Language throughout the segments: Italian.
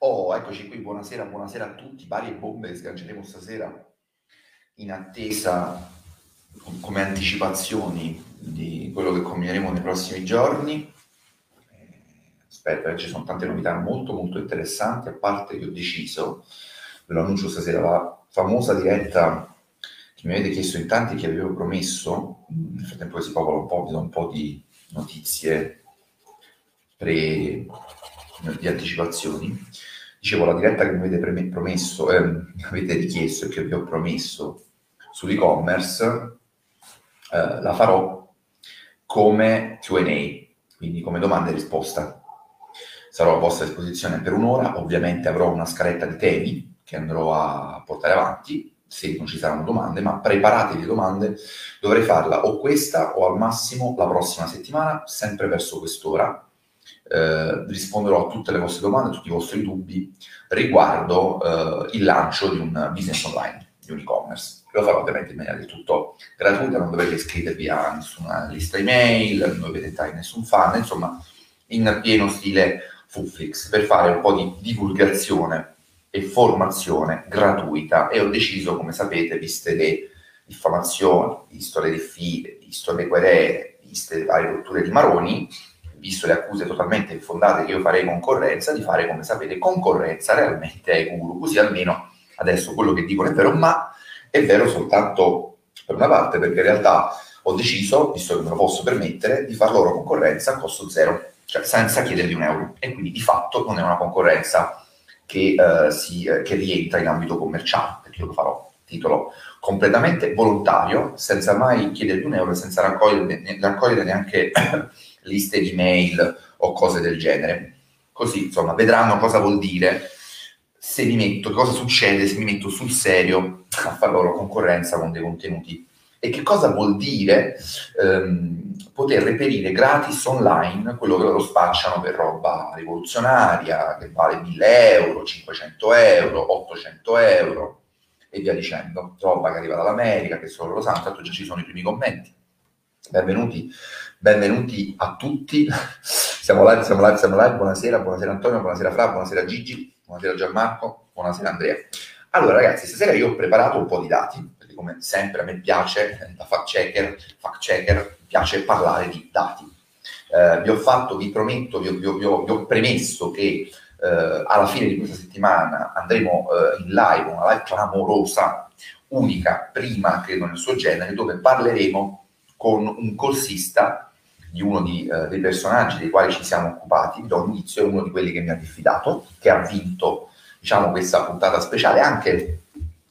Oh, eccoci qui, buonasera, buonasera a tutti, varie bombe che sganceremo stasera in attesa come anticipazioni di quello che combineremo nei prossimi giorni. Eh, aspetta, ci sono tante novità molto molto interessanti, a parte che ho deciso, ve lo annuncio stasera, la famosa diretta che mi avete chiesto in tanti che avevo promesso, nel frattempo si popola un po', vi do un po' di notizie pre di anticipazioni. Dicevo, la diretta che mi avete promesso, eh, avete richiesto e che vi ho promesso sull'e-commerce, eh, la farò come QA, quindi come domanda e risposta. Sarò a vostra disposizione per un'ora, ovviamente avrò una scaletta di temi che andrò a portare avanti, se non ci saranno domande, ma preparatevi le domande, dovrei farla o questa o al massimo la prossima settimana, sempre verso quest'ora, eh, risponderò a tutte le vostre domande, a tutti i vostri dubbi riguardo eh, il lancio di un business online, di un e-commerce. Lo farò ovviamente in maniera del tutto gratuita, non dovete iscrivervi a nessuna lista email, non dovete entrare in nessun fan, insomma, in pieno stile Fuflix, per fare un po' di divulgazione e formazione gratuita e ho deciso, come sapete, viste le diffamazioni, visto le diffide, visto le querele, viste le varie rotture di Maroni, visto le accuse totalmente infondate che io farei concorrenza, di fare, come sapete, concorrenza realmente ai guru, così almeno adesso quello che dicono è vero, ma è vero soltanto per una parte, perché in realtà ho deciso, visto che me lo posso permettere, di far loro concorrenza a costo zero, cioè senza chiedergli un euro. E quindi di fatto non è una concorrenza che, eh, si, eh, che rientra in ambito commerciale, perché io lo farò titolo completamente volontario, senza mai chiedergli un euro, senza raccogliere, raccogliere neanche liste di mail o cose del genere. Così, insomma, vedranno cosa vuol dire se mi metto, cosa succede se mi metto sul serio a fare loro concorrenza con dei contenuti. E che cosa vuol dire ehm, poter reperire gratis online quello che loro spacciano per roba rivoluzionaria, che vale 1000 euro, 500 euro, 800 euro e via dicendo. Roba che arriva dall'America, che solo lo sanno, tanto già ci sono i primi commenti. Benvenuti benvenuti a tutti. Siamo live, siamo live, siamo live. Buonasera, buonasera Antonio, buonasera Fra, buonasera Gigi, buonasera Gianmarco, buonasera Andrea. Allora ragazzi, stasera io ho preparato un po' di dati, perché come sempre a me piace, da fact checker, fact checker, piace parlare di dati. Eh, vi ho fatto, vi prometto, vi ho, vi ho, vi ho, vi ho premesso che eh, alla fine di questa settimana andremo eh, in live, una live clamorosa, unica, prima credo nel suo genere, dove parleremo con un corsista di uno di, eh, dei personaggi dei quali ci siamo occupati, do inizio, è uno di quelli che mi ha diffidato, che ha vinto diciamo, questa puntata speciale anche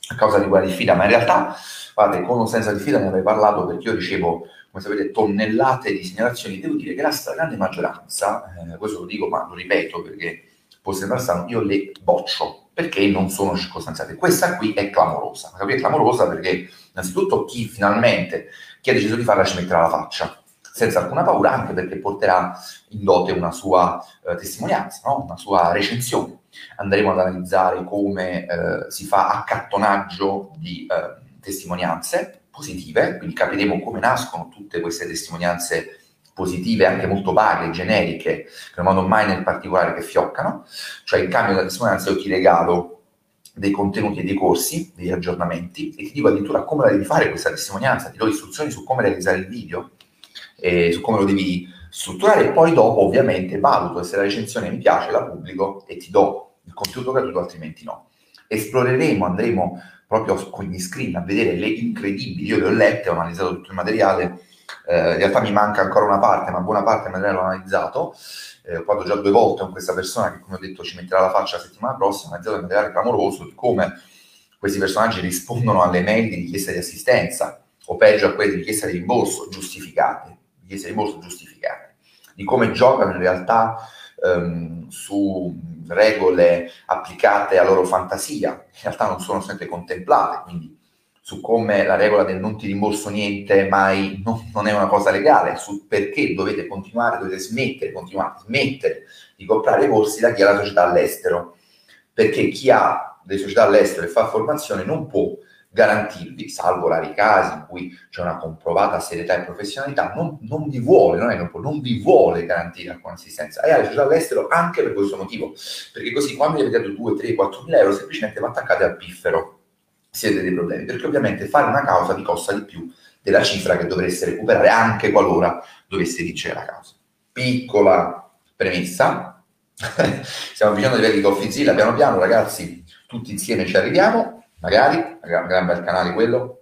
a causa di quella diffida, ma in realtà, guardate, con o senza diffida ne avrei parlato perché io ricevo, come sapete, tonnellate di segnalazioni, devo dire che la stragrande maggioranza, eh, questo lo dico ma lo ripeto perché può sembrare strano, io le boccio perché non sono circostanziate. Questa qui è clamorosa, è clamorosa perché innanzitutto chi finalmente, chi ha deciso di farla ci metterà la faccia, senza alcuna paura, anche perché porterà in dote una sua eh, testimonianza, no? una sua recensione. Andremo ad analizzare come eh, si fa accattonaggio di eh, testimonianze positive, quindi capiremo come nascono tutte queste testimonianze positive, anche molto vaghe, generiche, che non vanno mai nel particolare che fioccano, cioè in cambio della testimonianza io ti regalo dei contenuti e dei corsi, degli aggiornamenti, e ti dico addirittura come la devi fare questa testimonianza, ti do istruzioni su come realizzare il video, eh, su come lo devi strutturare. E poi dopo ovviamente valuto se la recensione mi piace, la pubblico e ti do il contenuto gratuito, altrimenti no. Esploreremo, andremo proprio con gli screen a vedere le incredibili, io le ho lette, ho analizzato tutto il materiale, eh, in realtà mi manca ancora una parte, ma buona parte materiale l'ho analizzato, eh, ho parlato già due volte con questa persona che come ho detto ci metterà la faccia la settimana prossima, ho analizzato il materiale clamoroso di come questi personaggi rispondono alle mail di richiesta di assistenza o peggio a quelle di richiesta di rimborso giustificate richieste di rimborso giustificate, di come giocano in realtà ehm, su regole applicate a loro fantasia, in realtà non sono sempre contemplate, quindi su come la regola del non ti rimborso niente mai non, non, è una cosa legale, su perché dovete continuare, dovete smettere, continuare, smettere di comprare i corsi da chi ha la società all'estero, perché chi ha delle società all'estero e fa formazione non può garantirvi, salvo rari casi in cui c'è una comprovata serietà e professionalità, non, non vi vuole, non, è, non vi vuole garantire alcuna assistenza. E deciso all'estero anche per questo motivo, perché così quando gli avete dato 2, 3, 4 mila euro semplicemente vi attaccate al piffero, siete dei problemi, perché ovviamente fare una causa vi costa di più della cifra che dovreste recuperare anche qualora dovesse vincere la causa. Piccola premessa, stiamo avvicinando ai livelli di Coffeezilla, piano piano ragazzi, tutti insieme ci arriviamo, magari, gran, gran bel canale quello.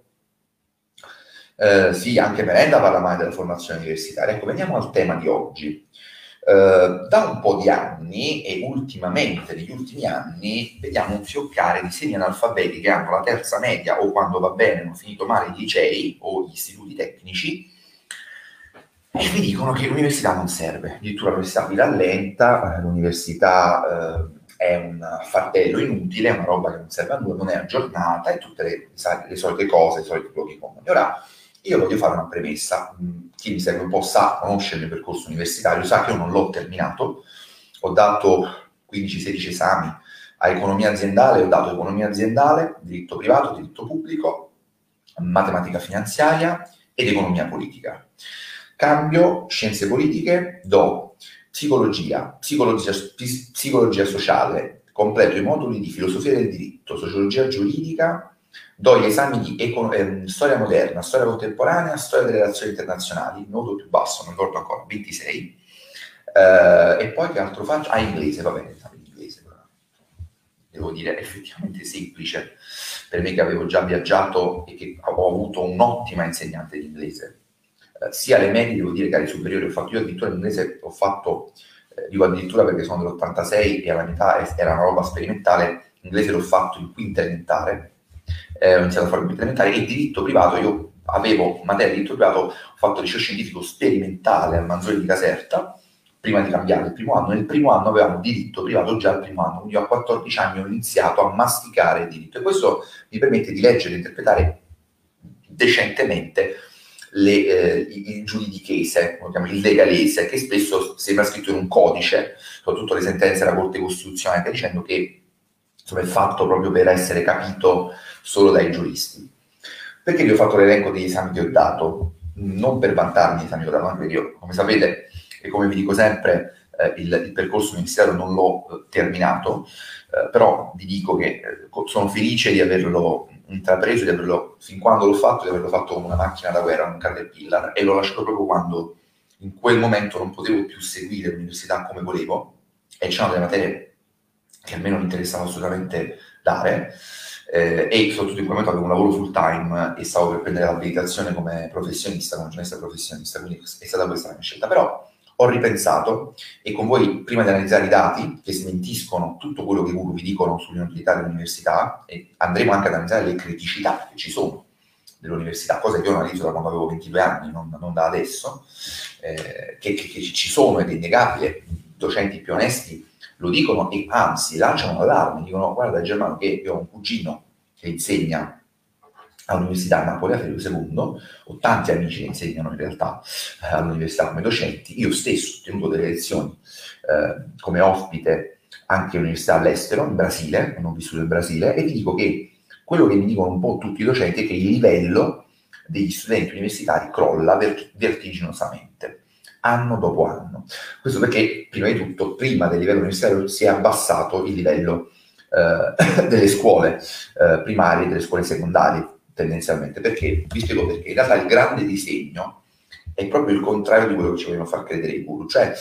Eh, sì, anche Merenda parla mai della formazione universitaria. Ecco, veniamo al tema di oggi. Eh, da un po' di anni e ultimamente, negli ultimi anni, vediamo un fioccare di semi-analfabeti che hanno la terza media o quando va bene hanno finito male i licei o gli istituti tecnici e vi dicono che l'università non serve. Addirittura l'università vi rallenta, l'università eh, è un fardello inutile, è una roba che non serve a nulla, non è aggiornata e tutte le, le solite cose, i soliti luoghi comuni. Ora, io voglio fare una premessa. Mm, chi mi segue un po' sa, conosce il mio percorso universitario, sa che io non l'ho terminato. Ho dato 15-16 esami a economia aziendale, ho dato economia aziendale, diritto privato, diritto pubblico, matematica finanziaria ed economia politica. Cambio scienze politiche, do psicologia, psicologia, psicologia sociale, completo i moduli di filosofia del diritto, sociologia giuridica, do gli esami di econ- eh, storia moderna, storia contemporanea, storia delle relazioni internazionali, nodo più basso, non ricordo ancora, 26. Eh, e poi che altro faccio? Ah, inglese, va bene, inglese. Devo dire, effettivamente semplice per me che avevo già viaggiato e che ho avuto un'ottima insegnante di inglese eh, sia le medie, devo dire che alle superiori ho fatto, io addirittura in inglese ho fatto, eh, dico addirittura perché sono dell'86 e alla metà era una roba sperimentale, in inglese l'ho fatto in quinta elementare, eh, ho iniziato a fare in quinta elementare e diritto privato, io avevo materia di diritto privato, ho fatto liceo scientifico sperimentale al Manzoni di Caserta, prima di cambiare il primo anno, nel primo anno avevamo diritto privato già il primo anno, quindi a 14 anni ho iniziato a masticare il diritto. E questo mi permette di leggere e interpretare decentemente le, eh, il giuridichese, il legalese, che spesso sembra scritto in un codice, soprattutto le sentenze della Corte Costituzionale, dicendo che insomma, è fatto proprio per essere capito solo dai giuristi. Perché vi ho fatto l'elenco degli esami che ho dato? Non per vantarmi gli esami che ho dato, anche io, come sapete, e come vi dico sempre, eh, il, il, percorso universitario non l'ho eh, terminato, eh, però vi dico che eh, sono felice di averlo intrapreso di averlo, fin quando l'ho fatto, di averlo fatto come una macchina da guerra, un caterpillar, e l'ho lasciato proprio quando in quel momento non potevo più seguire l'università come volevo, e c'erano delle materie che a me non interessava assolutamente dare, eh, e soprattutto in quel momento avevo un lavoro full time e stavo per prendere l'abilitazione come professionista, come giornalista professionista, quindi è stata questa la mia scelta. Però ho ripensato e con voi, prima di analizzare i dati che smentiscono tutto quello che i vi dicono sull'inutilità dell'università, e andremo anche ad analizzare le criticità che ci sono dell'università, cosa che io analizzo da quando avevo 22 anni, non, non da adesso, eh, che, che, che, ci sono ed è innegabile, i docenti più onesti lo dicono e anzi lanciano l'allarme, dicono guarda Germano che io ho un cugino che insegna all'Università Napoli a Ferio II, ho tanti amici che insegnano in realtà eh, all'università come docenti, io stesso ho tenuto delle lezioni eh, come ospite anche all'università all'estero, in Brasile, non vissuto in Brasile, e vi dico che quello che mi dicono un po' tutti i docenti è che il livello degli studenti universitari crolla vert- vertiginosamente anno dopo anno. Questo perché, prima di tutto, prima del livello universitario si è abbassato il livello eh, delle scuole eh, primarie, delle scuole secondarie tendenzialmente, perché vi spiego perché in realtà il grande disegno è proprio il contrario di quello che ci vogliono far credere i guru, cioè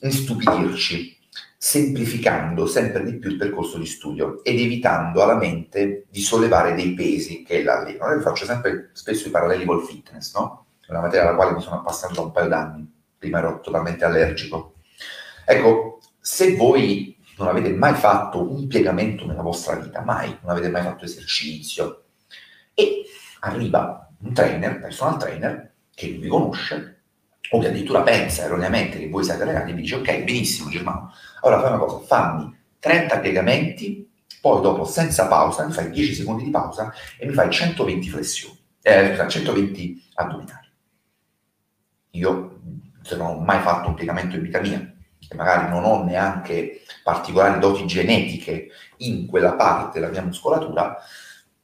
instupidirci, semplificando sempre di più il percorso di studio ed evitando alla mente di sollevare dei pesi che la. Io faccio sempre spesso i paralleli col fitness, no? Una materia alla quale mi sono appassionato da un paio d'anni, prima ero totalmente allergico. Ecco, se voi non avete mai fatto un piegamento nella vostra vita, mai, non avete mai fatto esercizio, e arriva un trainer, personal trainer, che non vi conosce, o che addirittura pensa erroneamente che voi siete allenati e vi dice ok, benissimo Germano, allora fai una cosa, fammi 30 piegamenti, poi dopo senza pausa mi fai 10 secondi di pausa e mi fai 120 flessioni, eh, 120 addominali. Io non ho mai fatto un piegamento in vita mia, e magari non ho neanche particolari doti genetiche in quella parte della mia muscolatura,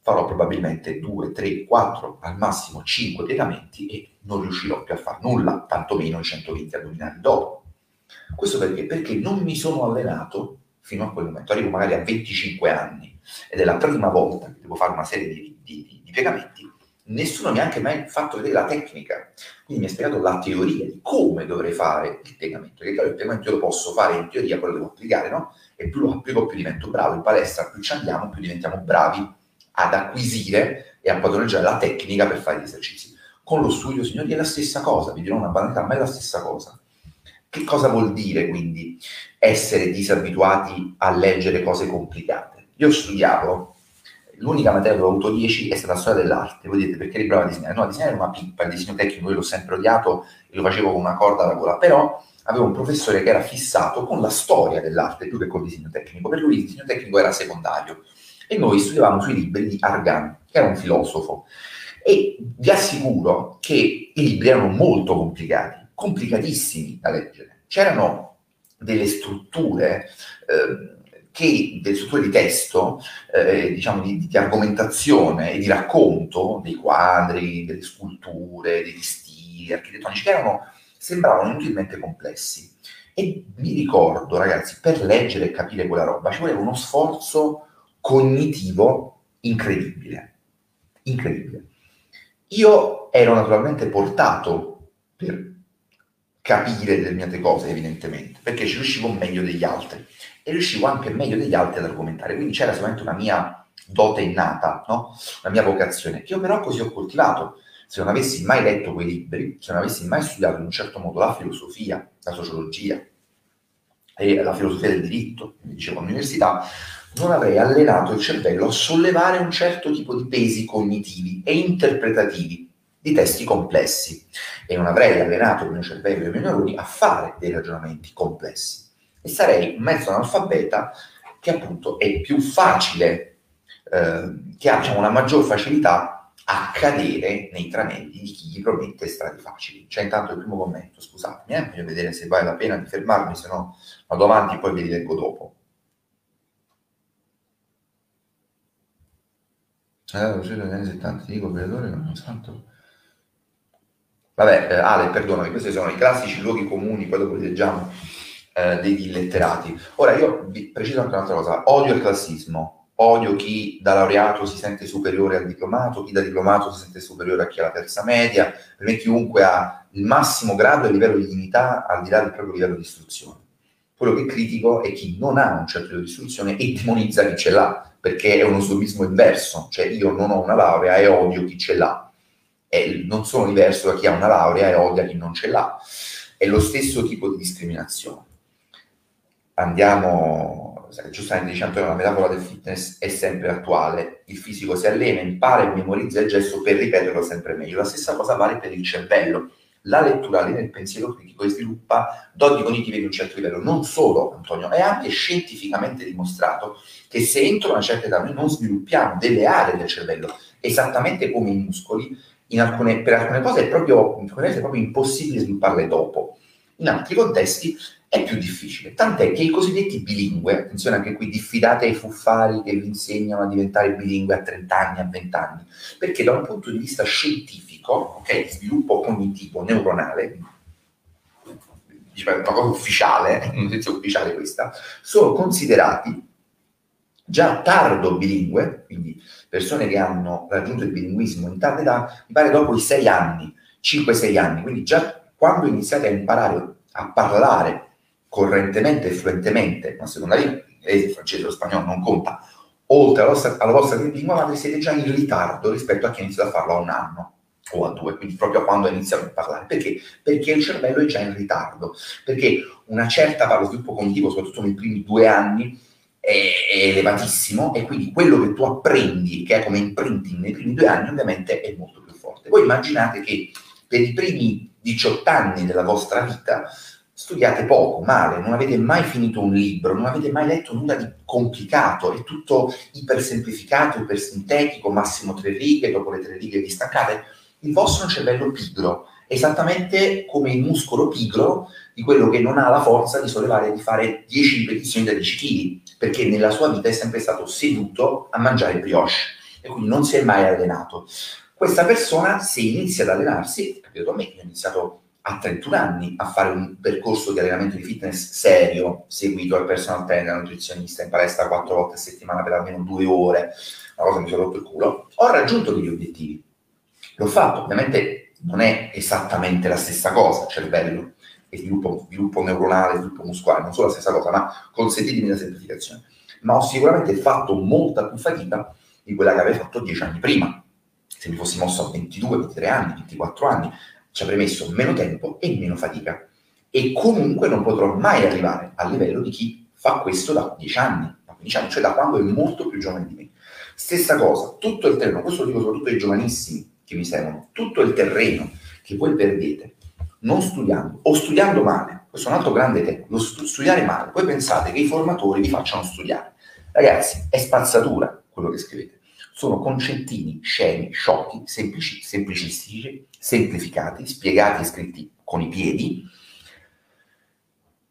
farò probabilmente 2, 3, 4, al massimo 5 piegamenti e non riuscirò più a fare nulla, tantomeno i 120 addominali dopo. Questo perché? Perché non mi sono allenato fino a quel momento, arrivo magari a 25 anni ed è la prima volta che devo fare una serie di, di, di piegamenti, nessuno mi ha anche mai fatto vedere la tecnica, quindi mi ha spiegato la teoria di come dovrei fare il piegamento, perché il piegamento lo posso fare in teoria, poi lo devo applicare, no? E più lo applico più divento bravo, in palestra più ci andiamo, più diventiamo bravi ad acquisire e a padroneggiare la tecnica per fare gli esercizi. Con lo studio, signori, è la stessa cosa, vi dirò una banalità, ma è la stessa cosa. Che cosa vuol dire quindi essere disabituati a leggere cose complicate? Io studiavo, l'unica materia dove ho avuto 10 è stata la storia dell'arte. Voi dite perché eri bravo a disegnare? No, a disegnare era una pippa, il disegno tecnico io l'ho sempre odiato e lo facevo con una corda alla gola, però avevo un professore che era fissato con la storia dell'arte più che col disegno tecnico. Per lui il disegno tecnico era secondario e noi studiavamo sui libri di Argan, che era un filosofo. E vi assicuro che i libri erano molto complicati, complicatissimi da leggere. C'erano delle strutture, eh, che, delle strutture di testo, eh, diciamo di, di, argomentazione e di racconto dei quadri, delle sculture, degli stili architettonici che erano, sembravano inutilmente complessi. E mi ricordo, ragazzi, per leggere e capire quella roba ci voleva uno sforzo cognitivo incredibile. Incredibile. Io ero naturalmente portato per capire determinate cose, evidentemente, perché ci riuscivo meglio degli altri e riuscivo anche meglio degli altri ad argomentare. Quindi c'era solamente una mia dote innata, no? una mia vocazione, che io però così ho coltivato. Se non avessi mai letto quei libri, se non avessi mai studiato in un certo modo la filosofia, la sociologia e la filosofia del diritto, come dicevo all'università, non avrei allenato il cervello a sollevare un certo tipo di pesi cognitivi e interpretativi di testi complessi e non avrei allenato il mio cervello e i miei neuroni a fare dei ragionamenti complessi e sarei un mezzo analfabeta che appunto è più facile, eh, che ha diciamo, una maggior facilità a cadere nei tranelli di chi gli promette strade facili. C'è intanto il primo commento, scusatemi, eh, voglio vedere se vale la pena di fermarmi, se no vado avanti e poi ve li leggo dopo. Eh, uscito negli anni 70 di Copiatore, non santo. Vabbè, eh, Ale, perdonami, questi sono i classici luoghi comuni, poi dopo li leggiamo, eh, degli illetterati. Ora, io vi preciso anche un'altra cosa, odio il classismo, odio chi da laureato si sente superiore al diplomato, chi da diplomato si sente superiore a chi ha la terza media, per me chiunque ha il massimo grado e livello di dignità al di là del proprio livello di istruzione. Quello che critico è chi non ha un certo livello di istruzione e demonizza chi ce l'ha perché è uno snobismo inverso, cioè io non ho una laurea e odio chi ce l'ha, e non sono diverso da chi ha una laurea e odia chi non ce l'ha, è lo stesso tipo di discriminazione. Andiamo, giustamente dicendo la metafora del fitness è sempre attuale, il fisico si allena, impara e memorizza il gesto per ripeterlo sempre meglio, la stessa cosa vale per il cervello, la lettura allena il pensiero critico e sviluppa doti cognitivi di un certo livello. Non solo, Antonio, è anche scientificamente dimostrato che se entro una certa età noi non sviluppiamo delle aree del cervello, esattamente come i muscoli, alcune, per alcune cose è proprio, è proprio impossibile svilupparle dopo. In altri contesti è più difficile, tant'è che i cosiddetti bilingue, attenzione anche qui, diffidate ai fuffari che vi insegnano a diventare bilingue a 30 anni, a 20 anni, perché da un punto di vista scientifico, ok, sviluppo cognitivo neuronale, una cosa ufficiale, in ufficiale questa, sono considerati già tardo bilingue, quindi persone che hanno raggiunto il bilinguismo in tarda età, mi pare dopo i 6 anni, 5-6 anni, quindi già quando iniziate a imparare a parlare correntemente e fluentemente una seconda lingua, inglese, francese o spagnolo non conta, oltre alla vostra, alla vostra lingua madre siete già in ritardo rispetto a chi ha iniziato a farlo a un anno o a due, quindi proprio quando iniziano a parlare. Perché? Perché il cervello è già in ritardo, perché una certa parte sviluppo cognitivo, soprattutto nei primi due anni, è, è elevatissimo e quindi quello che tu apprendi, che è come imprinting nei primi due anni, ovviamente è molto più forte. Voi immaginate che per i primi 18 anni della vostra vita studiate poco, male, non avete mai finito un libro, non avete mai letto nulla di complicato, è tutto ipersemplificato, ipersintetico, massimo tre righe, dopo le tre righe vi staccate, il vostro cervello pigro, esattamente come il muscolo pigro di quello che non ha la forza di sollevare e di fare 10 ripetizioni da 10 kg, perché nella sua vita è sempre stato seduto a mangiare brioche e quindi non si è mai allenato. Questa persona, se inizia ad allenarsi, capito a me, io ho iniziato a 31 anni a fare un percorso di allenamento di fitness serio, seguito al personal trainer, nutrizionista in palestra quattro volte a settimana per almeno due ore, una cosa mi sono rotto il culo, ho raggiunto degli obiettivi. L'ho fatto, ovviamente non è esattamente la stessa cosa, cervello e sviluppo, sviluppo neuronale, sviluppo muscolare, non sono la stessa cosa, ma consentitemi la semplificazione. Ma ho sicuramente fatto molta più fatica di quella che avevo fatto dieci anni prima. Se mi fossi mosso a 22, 23 anni, 24 anni, ci avrei messo meno tempo e meno fatica. E comunque non potrò mai arrivare al livello di chi fa questo da 10 anni, da 15 anni, cioè da quando è molto più giovane di me. Stessa cosa, tutto il terreno, questo lo dico soprattutto ai giovanissimi che mi seguono, tutto il terreno che voi perdete non studiando o studiando male, questo è un altro grande tema, lo stu- studiare male, voi pensate che i formatori vi facciano studiare. Ragazzi, è spazzatura quello che scrivete sono concettini scemi, sciocchi, semplici, semplicistici, semplificati, spiegati e scritti con i piedi,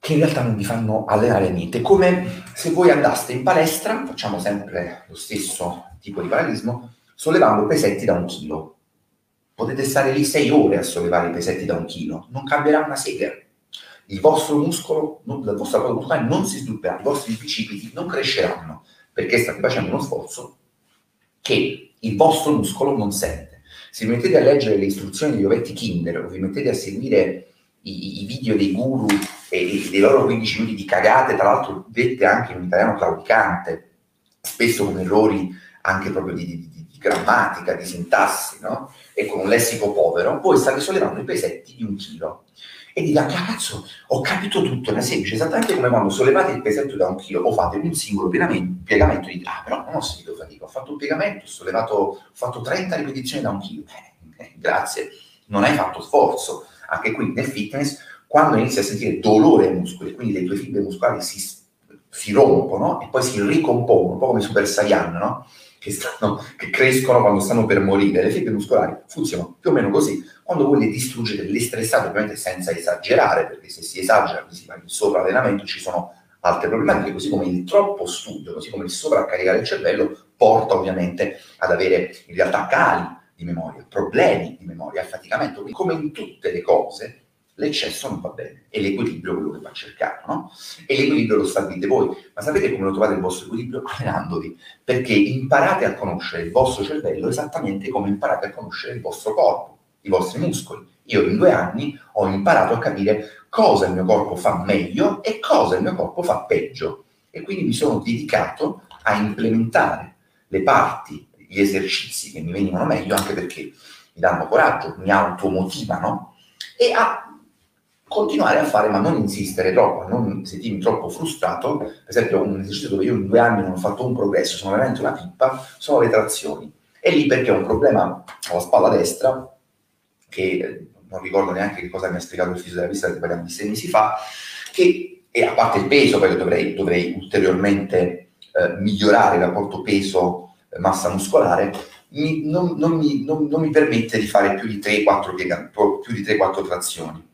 che in realtà non vi fanno allenare niente. Come se voi andaste in palestra, facciamo sempre lo stesso tipo di parallelismo, sollevando pesetti da un chilo. Potete stare lì sei ore a sollevare i pesetti da un chilo, non cambierà una sega. Il vostro muscolo, la vostra muscolare non si svilupperà, i vostri bicipiti non cresceranno, perché state facendo uno sforzo che il vostro muscolo non sente. Se vi mettete a leggere le istruzioni degli ovetti Kinder o vi mettete a seguire i, i video dei guru e, e, dei loro 15 minuti di cagate, tra l'altro dette anche in italiano claudicante, spesso con errori anche proprio di, di, di, grammatica, di sintassi, no? e con un lessico povero, voi state sollevando i pesetti di un chilo e dite, ah cazzo, ho capito tutto, è semplice, esattamente come quando sollevate il pesetto da un chilo o fate un singolo piegamento dite, ah però non ho sentito fatica, ho fatto un piegamento, ho sollevato, ho fatto 30 ripetizioni da un chilo, eh, eh, grazie, non hai fatto sforzo, anche qui nel fitness, quando inizi a sentire dolore ai muscoli, quindi le tue fibre muscolari si, si rompono e poi si ricompongono, un po' come Super Saiyan, no? Che, stanno, che crescono quando stanno per morire. Le fibre muscolari funzionano più o meno così. Quando voi le distruggete, le stressate, ovviamente senza esagerare, perché se si esagera, si fa il sovrallenamento, ci sono altre problematiche, così come il troppo studio, così come il sovraccaricare il cervello, porta ovviamente ad avere in realtà cali di memoria, problemi di memoria, affaticamento. Quindi, come in tutte le cose, l'eccesso non va bene, è l'equilibrio quello che va cercato, no? E l'equilibrio lo stabilite voi, ma sapete come lo trovate il vostro equilibrio? Allenandovi, perché imparate a conoscere il vostro cervello esattamente come imparate a conoscere il vostro corpo, i vostri muscoli. Io in due anni ho imparato a capire cosa il mio corpo fa meglio e cosa il mio corpo fa peggio. E quindi mi sono dedicato a implementare le parti, gli esercizi che mi venivano meglio, anche perché mi danno coraggio, mi automotivano, e a continuare a fare, ma non insistere troppo, non sentirmi troppo frustrato. Per esempio, un esercizio dove io in due anni non ho fatto un progresso, sono veramente una pippa, sono le trazioni. E lì perché ho un problema alla spalla destra, che eh, non ricordo neanche che cosa mi ha spiegato il fisioterapista, che parliamo di sei mesi fa, che, e a parte il peso, perché dovrei, dovrei ulteriormente eh, migliorare il rapporto peso-massa muscolare, mi, non, non, mi, non, non, mi, permette di fare più di 3-4 trazioni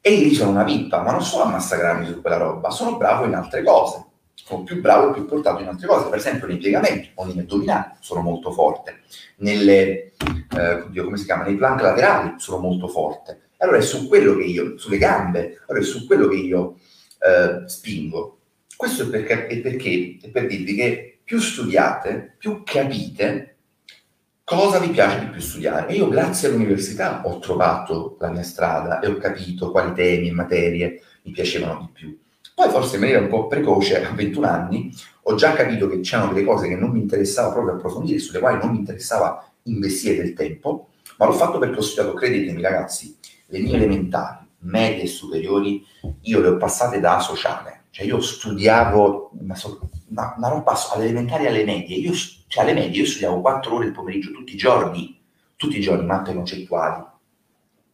e io sono una pippa, ma non sono a massacrarmi su quella roba, sono bravo in altre cose. Sono più bravo e più portato in altre cose. Per esempio nei piegamenti o negli addominali sono molto forte. Nelle, eh, come si chiama? Nei plank laterali sono molto forte. Allora è su quello che io, sulle gambe, allora è su quello che io eh, spingo. Questo è perché, è perché è per dirvi che più studiate, più capite cosa vi piace di più studiare. E io grazie all'università ho trovato la mia strada e ho capito quali temi e materie mi piacevano di più. Poi forse in maniera un po' precoce, a 21 anni, ho già capito che c'erano delle cose che non mi interessava proprio approfondire, sulle quali non mi interessava investire del tempo, ma l'ho fatto perché ho studiato, credetemi ragazzi, le mie elementari, medie e superiori, io le ho passate da sociale. Cioè io studiavo una, una, una roba alle elementari e alle medie, io cioè alle medie io studiavo 4 ore il pomeriggio tutti i giorni, tutti i giorni matte concettuali.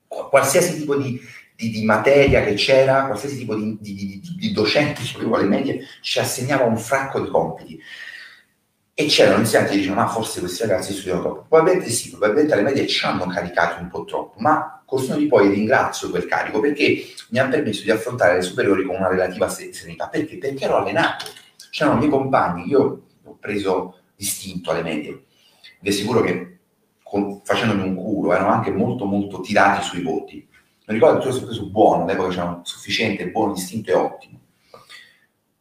Qualsiasi tipo di, di, di materia che c'era, qualsiasi tipo di, di docente che avevo alle medie ci assegnava un fracco di compiti. E c'erano insegnanti che dicevano, ma forse questi ragazzi studiano troppo. Probabilmente sì, probabilmente alle medie ci hanno caricato un po' troppo, ma col senno di poi ringrazio quel carico perché mi ha permesso di affrontare le superiori con una relativa serenità. Perché? Perché ero allenato. C'erano i miei compagni, io ho preso distinto alle medie. vi assicuro che con, facendomi un culo erano anche molto molto tirati sui voti. Non ricordo che tutto preso buono, all'epoca c'erano sufficiente, buono, distinto e ottimo.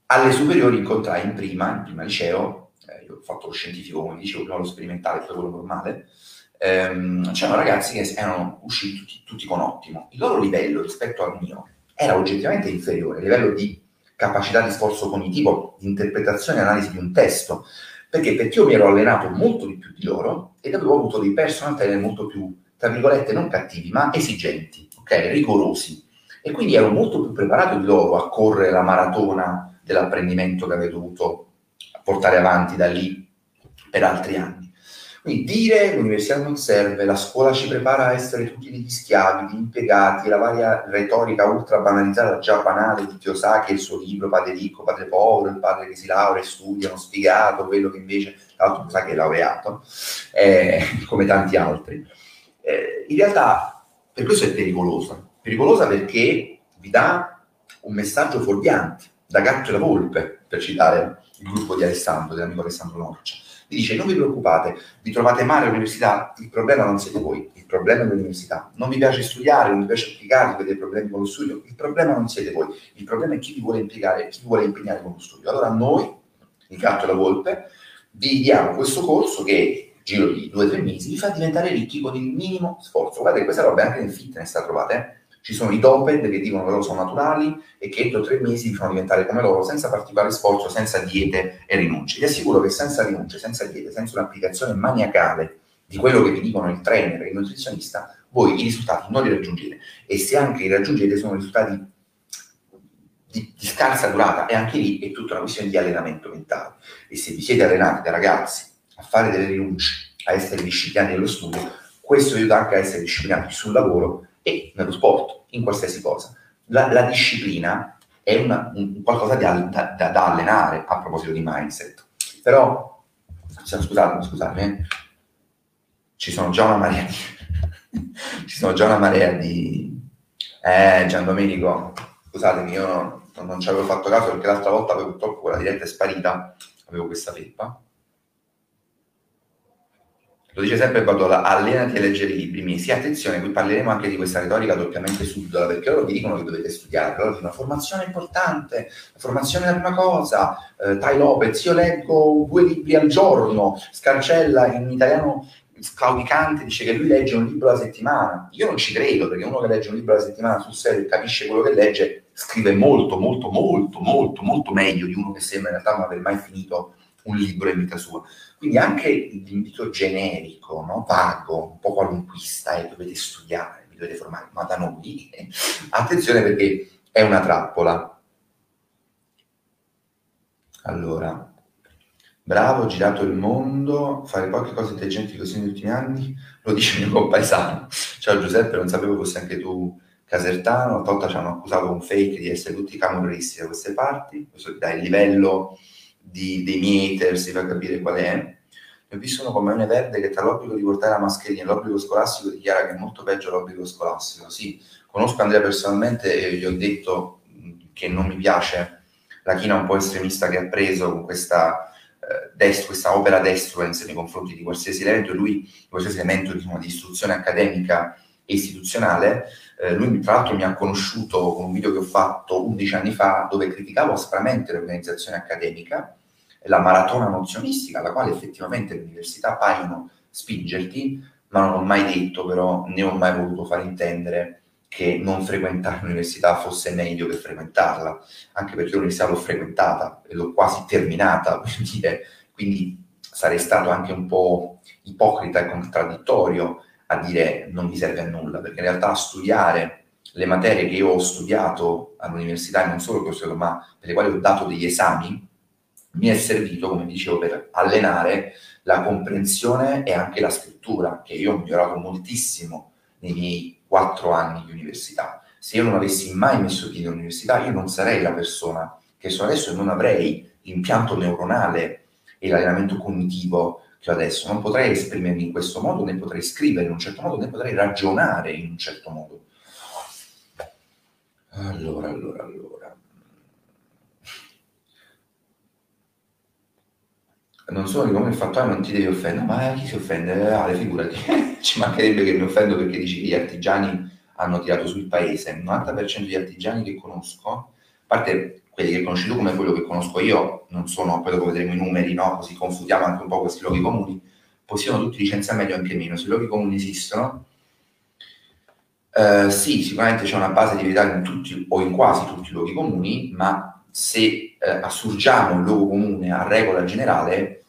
Alle superiori incontrai in prima, in prima liceo, eh, io ho fatto lo scientifico, come dicevo, prima lo sperimentale, poi quello normale, ehm, c'erano ragazzi che erano usciti tutti, tutti con ottimo. Il loro livello rispetto al mio era oggettivamente inferiore, a livello di capacità di sforzo cognitivo, di interpretazione e analisi di un testo, perché? Perché io mi ero allenato molto di più di loro ed avevo avuto dei personal trainer molto più, tra virgolette, non cattivi, ma esigenti, ok? Rigorosi. E quindi ero molto più preparato di loro a correre la maratona dell'apprendimento che avevo dovuto portare avanti da lì per altri anni. Quindi dire l'università non serve, la scuola ci prepara a essere tutti degli schiavi, degli impiegati, la varia retorica ultra banalizzata, già banale di Kiyosaki e il suo libro Padre ricco, padre povero, il padre che si laurea e studia, uno sfigato, quello che invece, tra l'altro Kiyosaki è laureato, eh, come tanti altri. Eh, in realtà per questo è pericolosa, pericolosa perché vi dà un messaggio fuorviante, da gatto e la volpe, per citare il gruppo di Alessandro, dell'amico Alessandro Norcia vi dice non vi preoccupate, vi trovate male all'università, il problema non siete voi, il problema è l'università. Non vi piace studiare, non vi piace applicare, avete problemi con lo studio, il problema non siete voi, il problema è chi vi vuole impiegare, chi vi vuole impegnare con lo studio. Allora noi, il gatto e la volpe, vi diamo questo corso che giro di due o tre mesi vi fa diventare ricchi con il minimo sforzo. Guardate, questa roba anche nel fitness la trovate, eh? Ci sono i doped che dicono che loro sono naturali e che entro tre mesi fanno diventare come loro senza particolare sforzo, senza diete e rinunce. Vi assicuro che senza rinunce, senza diete, senza un'applicazione maniacale di quello che vi dicono il trainer e il nutrizionista, voi i risultati non li raggiungete. E se anche li raggiungete sono risultati di, di, scarsa durata e anche lì è tutta una questione di allenamento mentale. E se vi siete allenati da ragazzi a fare delle rinunce, a essere disciplinati nello studio, questo aiuta anche a essere disciplinati sul lavoro e nello sport, in qualsiasi cosa. La, la disciplina è una, un, qualcosa da, da, da, allenare a proposito di mindset. Però, scusate, scusate, eh, ci sono già una marea di... ci sono già una marea di... Eh, Gian Domenico, scusatemi, io non, non ci avevo fatto caso perché l'altra volta purtroppo quella diretta è sparita, avevo questa felpa lo dice sempre Badola, allenati a leggere i libri miei. Sì, attenzione, qui parleremo anche di questa retorica doppiamente subdola, perché loro vi dicono che dovete studiare, loro dicono formazione è importante, la formazione è la prima cosa, eh, Tai Lopez, io leggo due libri al giorno, Scarcella in italiano claudicante dice che lui legge un libro alla settimana. Io non ci credo, perché uno che legge un libro alla settimana sul serio e capisce quello che legge, scrive molto, molto, molto, molto, molto meglio di uno che sembra in realtà non aver mai finito un libro in vita sua. Quindi anche l'invito generico, no? vago, un po' qualunquista, e dovete studiare, vi dovete formare, ma da noi, eh, attenzione perché è una trappola. Allora, bravo, girato il mondo, fare poche cose intelligenti così negli ultimi anni, lo dice il mio compaesano. Ciao Giuseppe, non sapevo fosse anche tu casertano, una volta ci hanno accusato un fake di essere tutti camorristi da queste parti, questo dà il livello di, dei miei hater si fa capire qual è. Ne ho visto uno come Maglione Verde che tra l'obbligo di portare la mascherina e l'obbligo scolastico dichiara che è molto peggio l'obbligo scolastico. Sì, conosco Andrea personalmente e gli ho detto che non mi piace la china un po' estremista che ha preso con questa, eh, dest- questa opera destruence nei confronti di qualsiasi elemento, lui, qualsiasi elemento diciamo, di istruzione accademica e istituzionale. Eh, lui tra l'altro mi ha conosciuto con un video che ho fatto 11 anni fa dove criticavo aspramente l'organizzazione accademica la maratona nozionistica, alla quale effettivamente le università paiono spingerti, ma non ho mai detto però, né ho mai voluto far intendere che non frequentare l'università fosse meglio che frequentarla, anche perché l'università l'ho frequentata e l'ho quasi terminata, quindi sarei stato anche un po' ipocrita e contraddittorio a dire non mi serve a nulla, perché in realtà studiare le materie che io ho studiato all'università, e non solo che ho studiato, ma per le quali ho dato degli esami, mi è servito, come dicevo, per allenare la comprensione e anche la scrittura, che io ho migliorato moltissimo nei miei quattro anni di università. Se io non avessi mai messo piede all'università, io non sarei la persona che sono adesso e non avrei l'impianto neuronale e l'allenamento cognitivo che ho adesso. Non potrei esprimermi in questo modo, né potrei scrivere in un certo modo, né potrei ragionare in un certo modo. Allora, allora, allora. non sono come il fattore non ti devi offendere, ma chi si offende? Ah, le figurati, ci mancherebbe che mi offendo perché dici che gli artigiani hanno tirato sul paese. Il 90% degli artigiani che conosco, a parte quelli che conosci tu come quello che conosco io, non sono, poi dopo vedremo i numeri, no? così confutiamo anche un po' questi luoghi comuni, possiamo tutti licenziare meglio anche meno. Se i luoghi comuni esistono, eh, sì, sicuramente c'è una base di verità in tutti o in quasi tutti i luoghi comuni, ma se eh, assurgiamo il luogo comune a regola generale,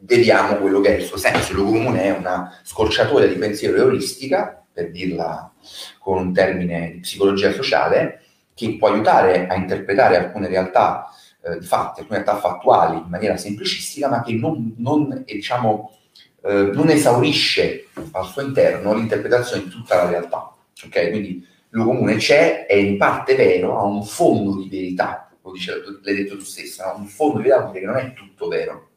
vediamo quello che è il suo senso. Il luogo comune è una scorciatoia di pensiero euristica, per dirla con un termine di psicologia sociale, che può aiutare a interpretare alcune realtà eh, fatti, alcune realtà fattuali in maniera semplicistica, ma che non, non, eh, diciamo, eh, non esaurisce al suo interno l'interpretazione di tutta la realtà. Ok? Quindi luogo comune c'è, è in parte vero, ha un fondo di verità, lo dice, l'hai detto tu stessa, un fondo di verità che non è tutto vero.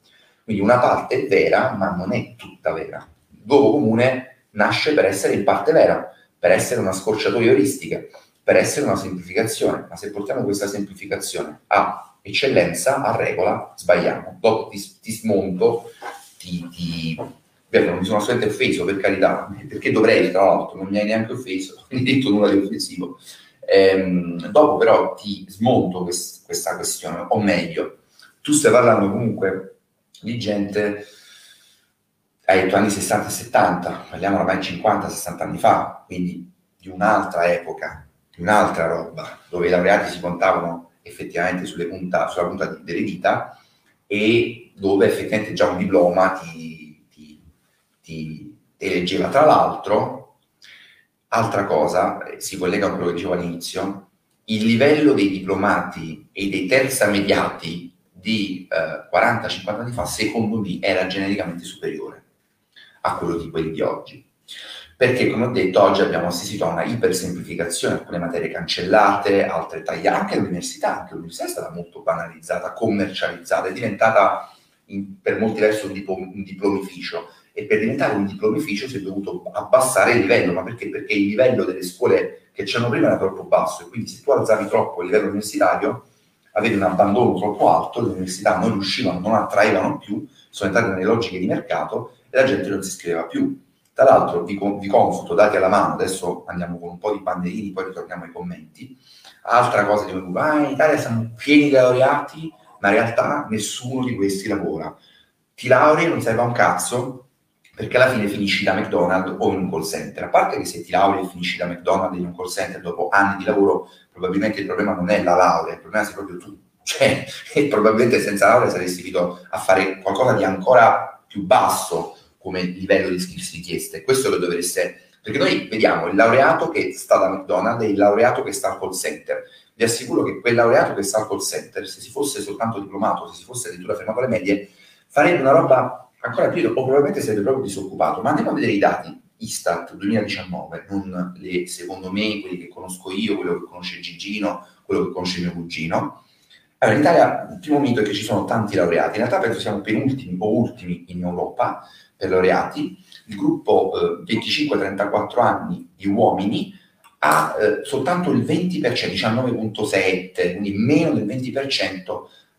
Quindi una parte è vera, ma non è tutta vera. Il luogo comune nasce per essere in parte vera, per essere una scorciatoia euristica, per essere una semplificazione. Ma se portiamo questa semplificazione a eccellenza, a regola, sbagliamo. Dopo ti, ti smonto, ti, ti... Beh, non mi sono assolutamente offeso, per carità, perché dovrei, tra l'altro, non mi hai neanche offeso, non hai detto nulla di offensivo. Ehm, dopo però ti smonto quest- questa questione, o meglio, tu stai parlando comunque di gente hai detto anni 60 e 70, parliamo ormai 50-60 anni fa, quindi di un'altra epoca, di un'altra roba, dove i laureati si contavano effettivamente sulle punta, sulla punta delle dita e dove effettivamente già un diploma ti, ti, ti, ti eleggeva. Tra l'altro, altra cosa, eh, si collega a quello che dicevo all'inizio, il livello dei diplomati e dei terza mediati di eh, 40-50 anni fa, secondo me, era genericamente superiore a quello di quelli di oggi. Perché, come ho detto, oggi abbiamo assistito a una ipersemplificazione, alcune materie cancellate, altre tagliate, anche l'università, anche l'università è stata molto banalizzata, commercializzata, è diventata in, per molti versi un, diplo, un diplomificio e per diventare un diplomificio si è dovuto abbassare il livello, ma perché? Perché il livello delle scuole che c'erano prima era troppo basso e quindi se tu alzavi troppo il livello universitario avevi un abbandono troppo alto, le università non riuscivano, non attraevano più, sono entrate nelle logiche di mercato e la gente non si iscriveva più. Tra l'altro vi, vi confuto, dati alla mano, adesso andiamo con un po' di banderini, poi ritorniamo ai commenti. Altra cosa di cui ah, in Italia siamo pieni di laureati, ma in realtà nessuno di questi lavora. Ti laurei non serve a un cazzo, perché alla fine finisci da McDonald's o in un call center. A parte che se ti laurei e finisci da McDonald's in un call center dopo anni di lavoro, probabilmente il problema non è la laurea, il problema sei proprio tu. Cioè, e probabilmente senza laurea saresti finito a fare qualcosa di ancora più basso come livello di skills richieste. Questo lo dovreste... Perché noi vediamo il laureato che sta da McDonald's e il laureato che sta al call center. Vi assicuro che quel laureato che sta al call center, se si fosse soltanto diplomato, se si fosse addirittura fermato alle medie, farebbe una roba ancora più, o probabilmente sarebbe proprio disoccupato. Ma andiamo a vedere i dati Istat 2019, non le, secondo me, quelli che conosco io, quello che conosce Gigino, quello che conosce mio cugino. Allora, in Italia il primo mito è che ci sono tanti laureati, in realtà penso siamo penultimi o ultimi in Europa per laureati. Il gruppo eh, 25-34 anni di uomini ha eh, soltanto il 20%, 19,7, quindi meno del 20%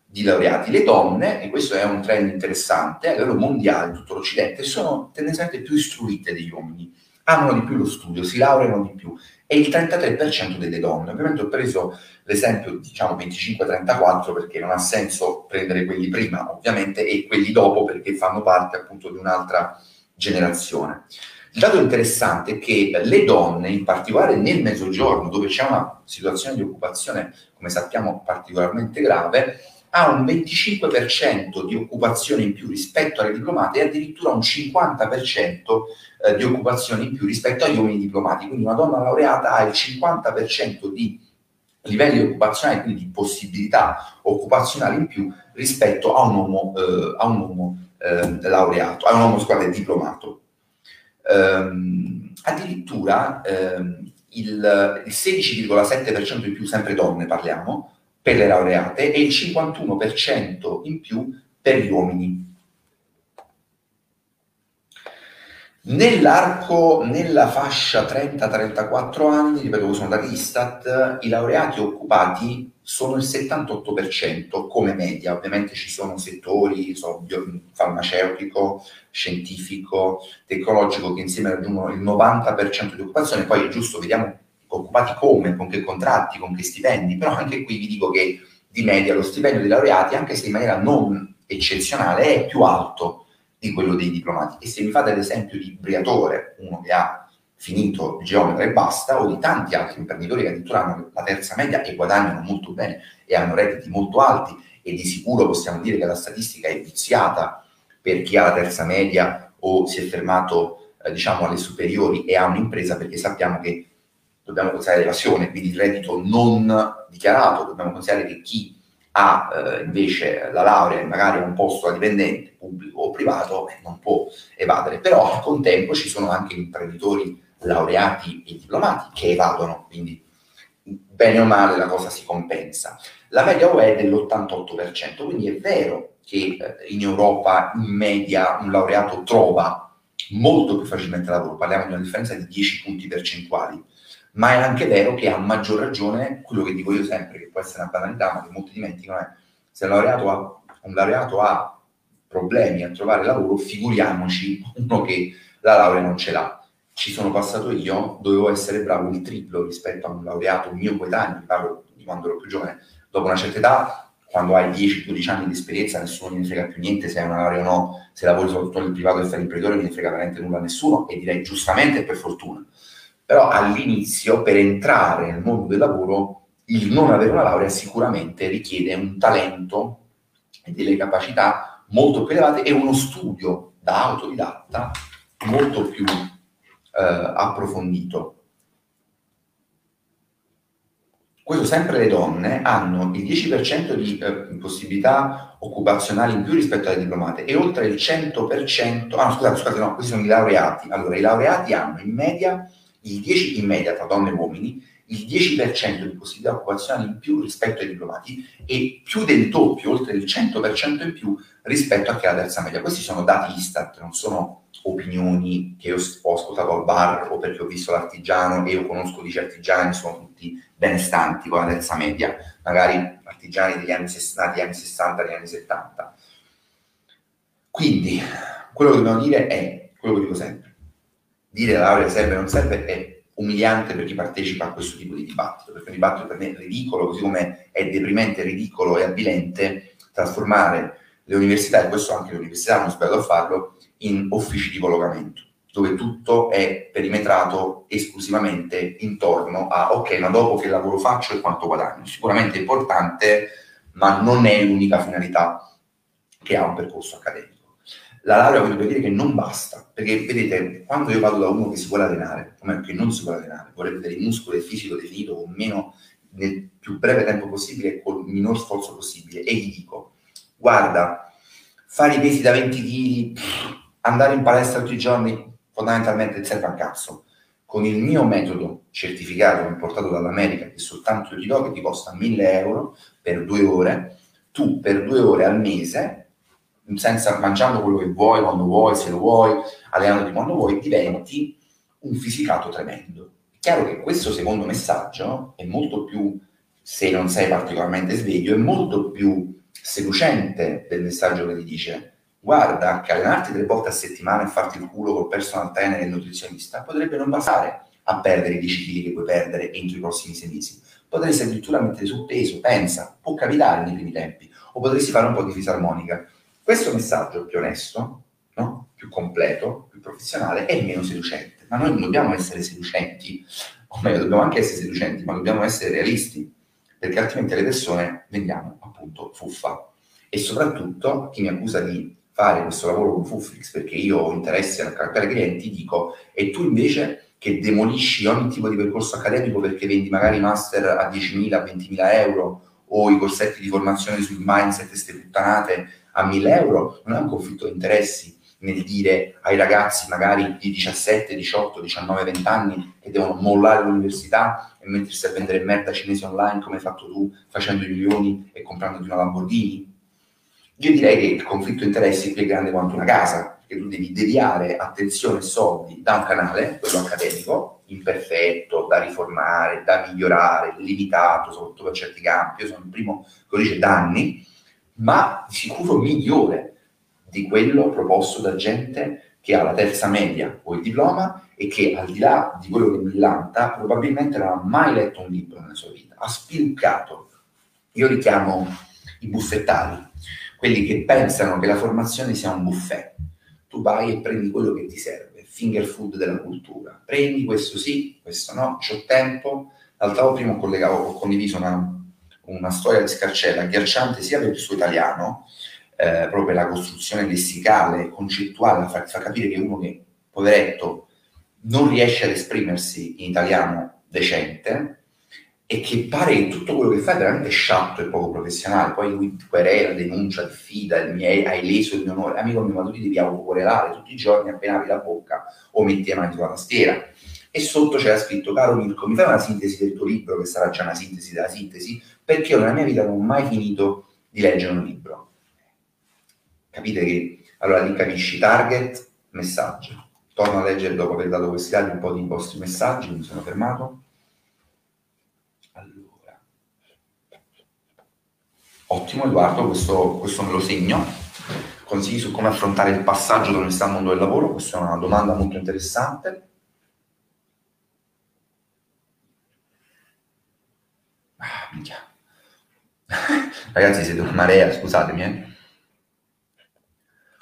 di laureati. Le donne, e questo è un trend interessante, a livello mondiale, in tutto l'Occidente, sono tendenzialmente più istruite degli uomini, amano di più lo studio, si laureano di più, e il 33% delle donne. Ovviamente ho preso l'esempio, diciamo, 25-34 perché non ha senso prendere quelli prima, ovviamente, e quelli dopo perché fanno parte appunto di un'altra generazione. Il dato interessante è che le donne, in particolare nel mezzogiorno, dove c'è una situazione di occupazione, come sappiamo, particolarmente grave, ha un 25% di occupazione in più rispetto alle diplomate e addirittura un 50% eh, di occupazione in più rispetto agli uomini diplomati. Quindi una donna laureata ha il 50% di livelli occupazionali, quindi di possibilità occupazionali in più rispetto a un uomo, eh, a un uomo eh, laureato, a un uomo scusate, diplomato. Um, addirittura um, il, il 16,7% in più, sempre donne parliamo, per le laureate e il 51% in più per gli uomini. Nell'arco, nella fascia 30-34 anni, ripeto, sono dati Istat, i laureati occupati sono il 78% come media, ovviamente ci sono settori, so, bio, farmaceutico, scientifico, tecnologico che insieme raggiungono il 90% di occupazione, poi è giusto, vediamo occupati come, con che contratti, con che stipendi, però anche qui vi dico che di media lo stipendio dei laureati, anche se in maniera non eccezionale, è più alto di quello dei diplomati. E se mi fate l'esempio di Briatore, uno che ha finito geometra e basta, o di tanti altri imprenditori che addirittura hanno la terza media e guadagnano molto bene e hanno redditi molto alti, e di sicuro possiamo dire che la statistica è viziata per chi ha la terza media o si è fermato eh, diciamo alle superiori e ha un'impresa perché sappiamo che dobbiamo considerare l'evasione, quindi il reddito non dichiarato, dobbiamo considerare che chi ha eh, invece la laurea e magari un posto a dipendente, pubblico o privato, eh, non può evadere. Però al contempo ci sono anche imprenditori laureati e diplomati che evadono, quindi bene o male la cosa si compensa. La media UE è dell'88%, quindi è vero che eh, in Europa in media un laureato trova molto più facilmente lavoro, parliamo di una differenza di 10 punti percentuali, ma è anche vero che a maggior ragione, quello che dico io sempre, che può essere una banalità, ma che molti dimenticano, è se laureato ha, un laureato ha problemi a trovare lavoro, figuriamoci uno che la laurea non ce l'ha. Ci sono passato io, dovevo essere bravo il triplo rispetto a un laureato mio coetaneo, parlo di quando ero più giovane, dopo una certa età, quando hai 10-12 anni di esperienza, nessuno ne frega più niente se hai una laurea o no, se lavori soprattutto nel privato e fai l'imprenditore, non ne frega veramente nulla a nessuno, e direi giustamente per fortuna però all'inizio per entrare nel mondo del lavoro il non avere una laurea sicuramente richiede un talento e delle capacità molto più elevate e uno studio da autodidatta molto più eh, approfondito. Questo sempre le donne hanno il 10% di eh, possibilità occupazionali in più rispetto alle diplomate e oltre il 100%, ah scusate, scusate, no, questi sono i laureati. Allora, i laureati hanno in media il 10 in media tra donne e uomini, il 10% di possibilità occupazionali in più rispetto ai diplomati e più del doppio, oltre il 100% in più rispetto a chi ha la terza media. Questi sono dati Istat, non sono opinioni che ho ascoltato al bar o perché ho visto l'artigiano e io conosco di certi artigiani, sono tutti benestanti con la terza media, magari artigiani degli anni 60, degli anni 60, degli anni 70. Quindi, quello che dobbiamo dire è, quello che dico sempre, dire la laurea serve o non serve è umiliante per chi partecipa a questo tipo di dibattito, perché un dibattito per me è ridicolo, così come è deprimente, ridicolo e avvilente trasformare le università, e questo anche le università hanno sbagliato a farlo, in uffici di collocamento, dove tutto è perimetrato esclusivamente intorno a ok, ma dopo che lavoro faccio e quanto guadagno. Sicuramente è importante, ma non è l'unica finalità che ha un percorso accademico la laurea vorrebbe dire che non basta, perché vedete, quando io vado da uno che si vuole allenare, come che non si vuole allenare, vuole vedere il muscolo e il fisico definito con meno, nel più breve tempo possibile e col minor sforzo possibile, e gli dico, guarda, fare i pesi da 20 kg, andare in palestra tutti i giorni, fondamentalmente serve a cazzo. Con il mio metodo certificato, importato dall'America, che soltanto io ti do, che ti costa 1000 euro per due ore, tu per due ore al mese senza mangiando quello che vuoi, quando vuoi, se lo vuoi, allenandoti quando vuoi, diventi un fisicato tremendo. Chiaro che questo secondo messaggio è molto più, se non sei particolarmente sveglio, è molto più seducente del messaggio che ti dice guarda che allenarti tre volte a settimana e farti il culo col personal trainer e il nutrizionista potrebbe non bastare a perdere i 10 kg che puoi perdere entro i prossimi sei mesi. Potresti addirittura mettere sul peso, pensa, può capitare nei primi tempi, o potresti fare un po' di fisarmonica questo messaggio è più onesto, no? più completo, più professionale e meno seducente. Ma noi non dobbiamo essere seducenti, o meglio, dobbiamo anche essere seducenti, ma dobbiamo essere realisti, perché altrimenti alle persone vendiamo appunto fuffa. E soprattutto chi mi accusa di fare questo lavoro con Fufflix perché io ho interesse a trattare clienti, dico, e tu invece che demolisci ogni tipo di percorso accademico perché vendi magari master a 10.000, 20.000 euro o i corsetti di formazione sul mindset e queste puttanate a 1000 euro, non è un conflitto di interessi nel dire ai ragazzi magari di 17, 18, 19, 20 anni che devono mollare l'università e mettersi a vendere merda cinese online come hai fatto tu, facendo i milioni e comprandoti una Lamborghini? Io direi che il conflitto di interessi è grande quanto una casa, che tu devi deviare attenzione e soldi da un canale, quello accademico, imperfetto, da riformare, da migliorare, limitato, soprattutto per certi campi. Io sono il primo che lo dice da anni, ma di sicuro migliore di quello proposto da gente che ha la terza media o il diploma e che al di là di quello che millanta probabilmente non ha mai letto un libro nella sua vita, ha spilcato. Io li chiamo i buffettari, quelli che pensano che la formazione sia un buffet. Tu vai e prendi quello che ti serve, finger food della cultura. Prendi questo sì, questo no, c'ho tempo. L'altra volta prima ho, condiviso una, una storia di Scarcella agghiacciante sia per il suo italiano, eh, proprio la costruzione lessicale, concettuale, fa, fa capire che uno che, poveretto, non riesce ad esprimersi in italiano decente e che pare che tutto quello che fa è veramente sciatto e poco professionale. Poi lui querela, denuncia, diffida, hai leso il mio onore. Amico mio, ma tu ti devi autoquerelare tutti i giorni appena apri la bocca o metti le mani sulla tastiera. E sotto c'era scritto, caro Mirko, mi fai una sintesi del tuo libro, che sarà già una sintesi della sintesi, perché io nella mia vita non ho mai finito di leggere un libro. Capite che allora lì capisci target, messaggio. Torno a leggere dopo aver dato questi dati un po' di vostri messaggi, mi sono fermato. Allora. Ottimo Edoardo, questo, questo me lo segno. Consigli su come affrontare il passaggio dall'università al mondo del lavoro, questa è una domanda molto interessante. Ah, minchia. Ragazzi, siete una marea, scusatemi, eh.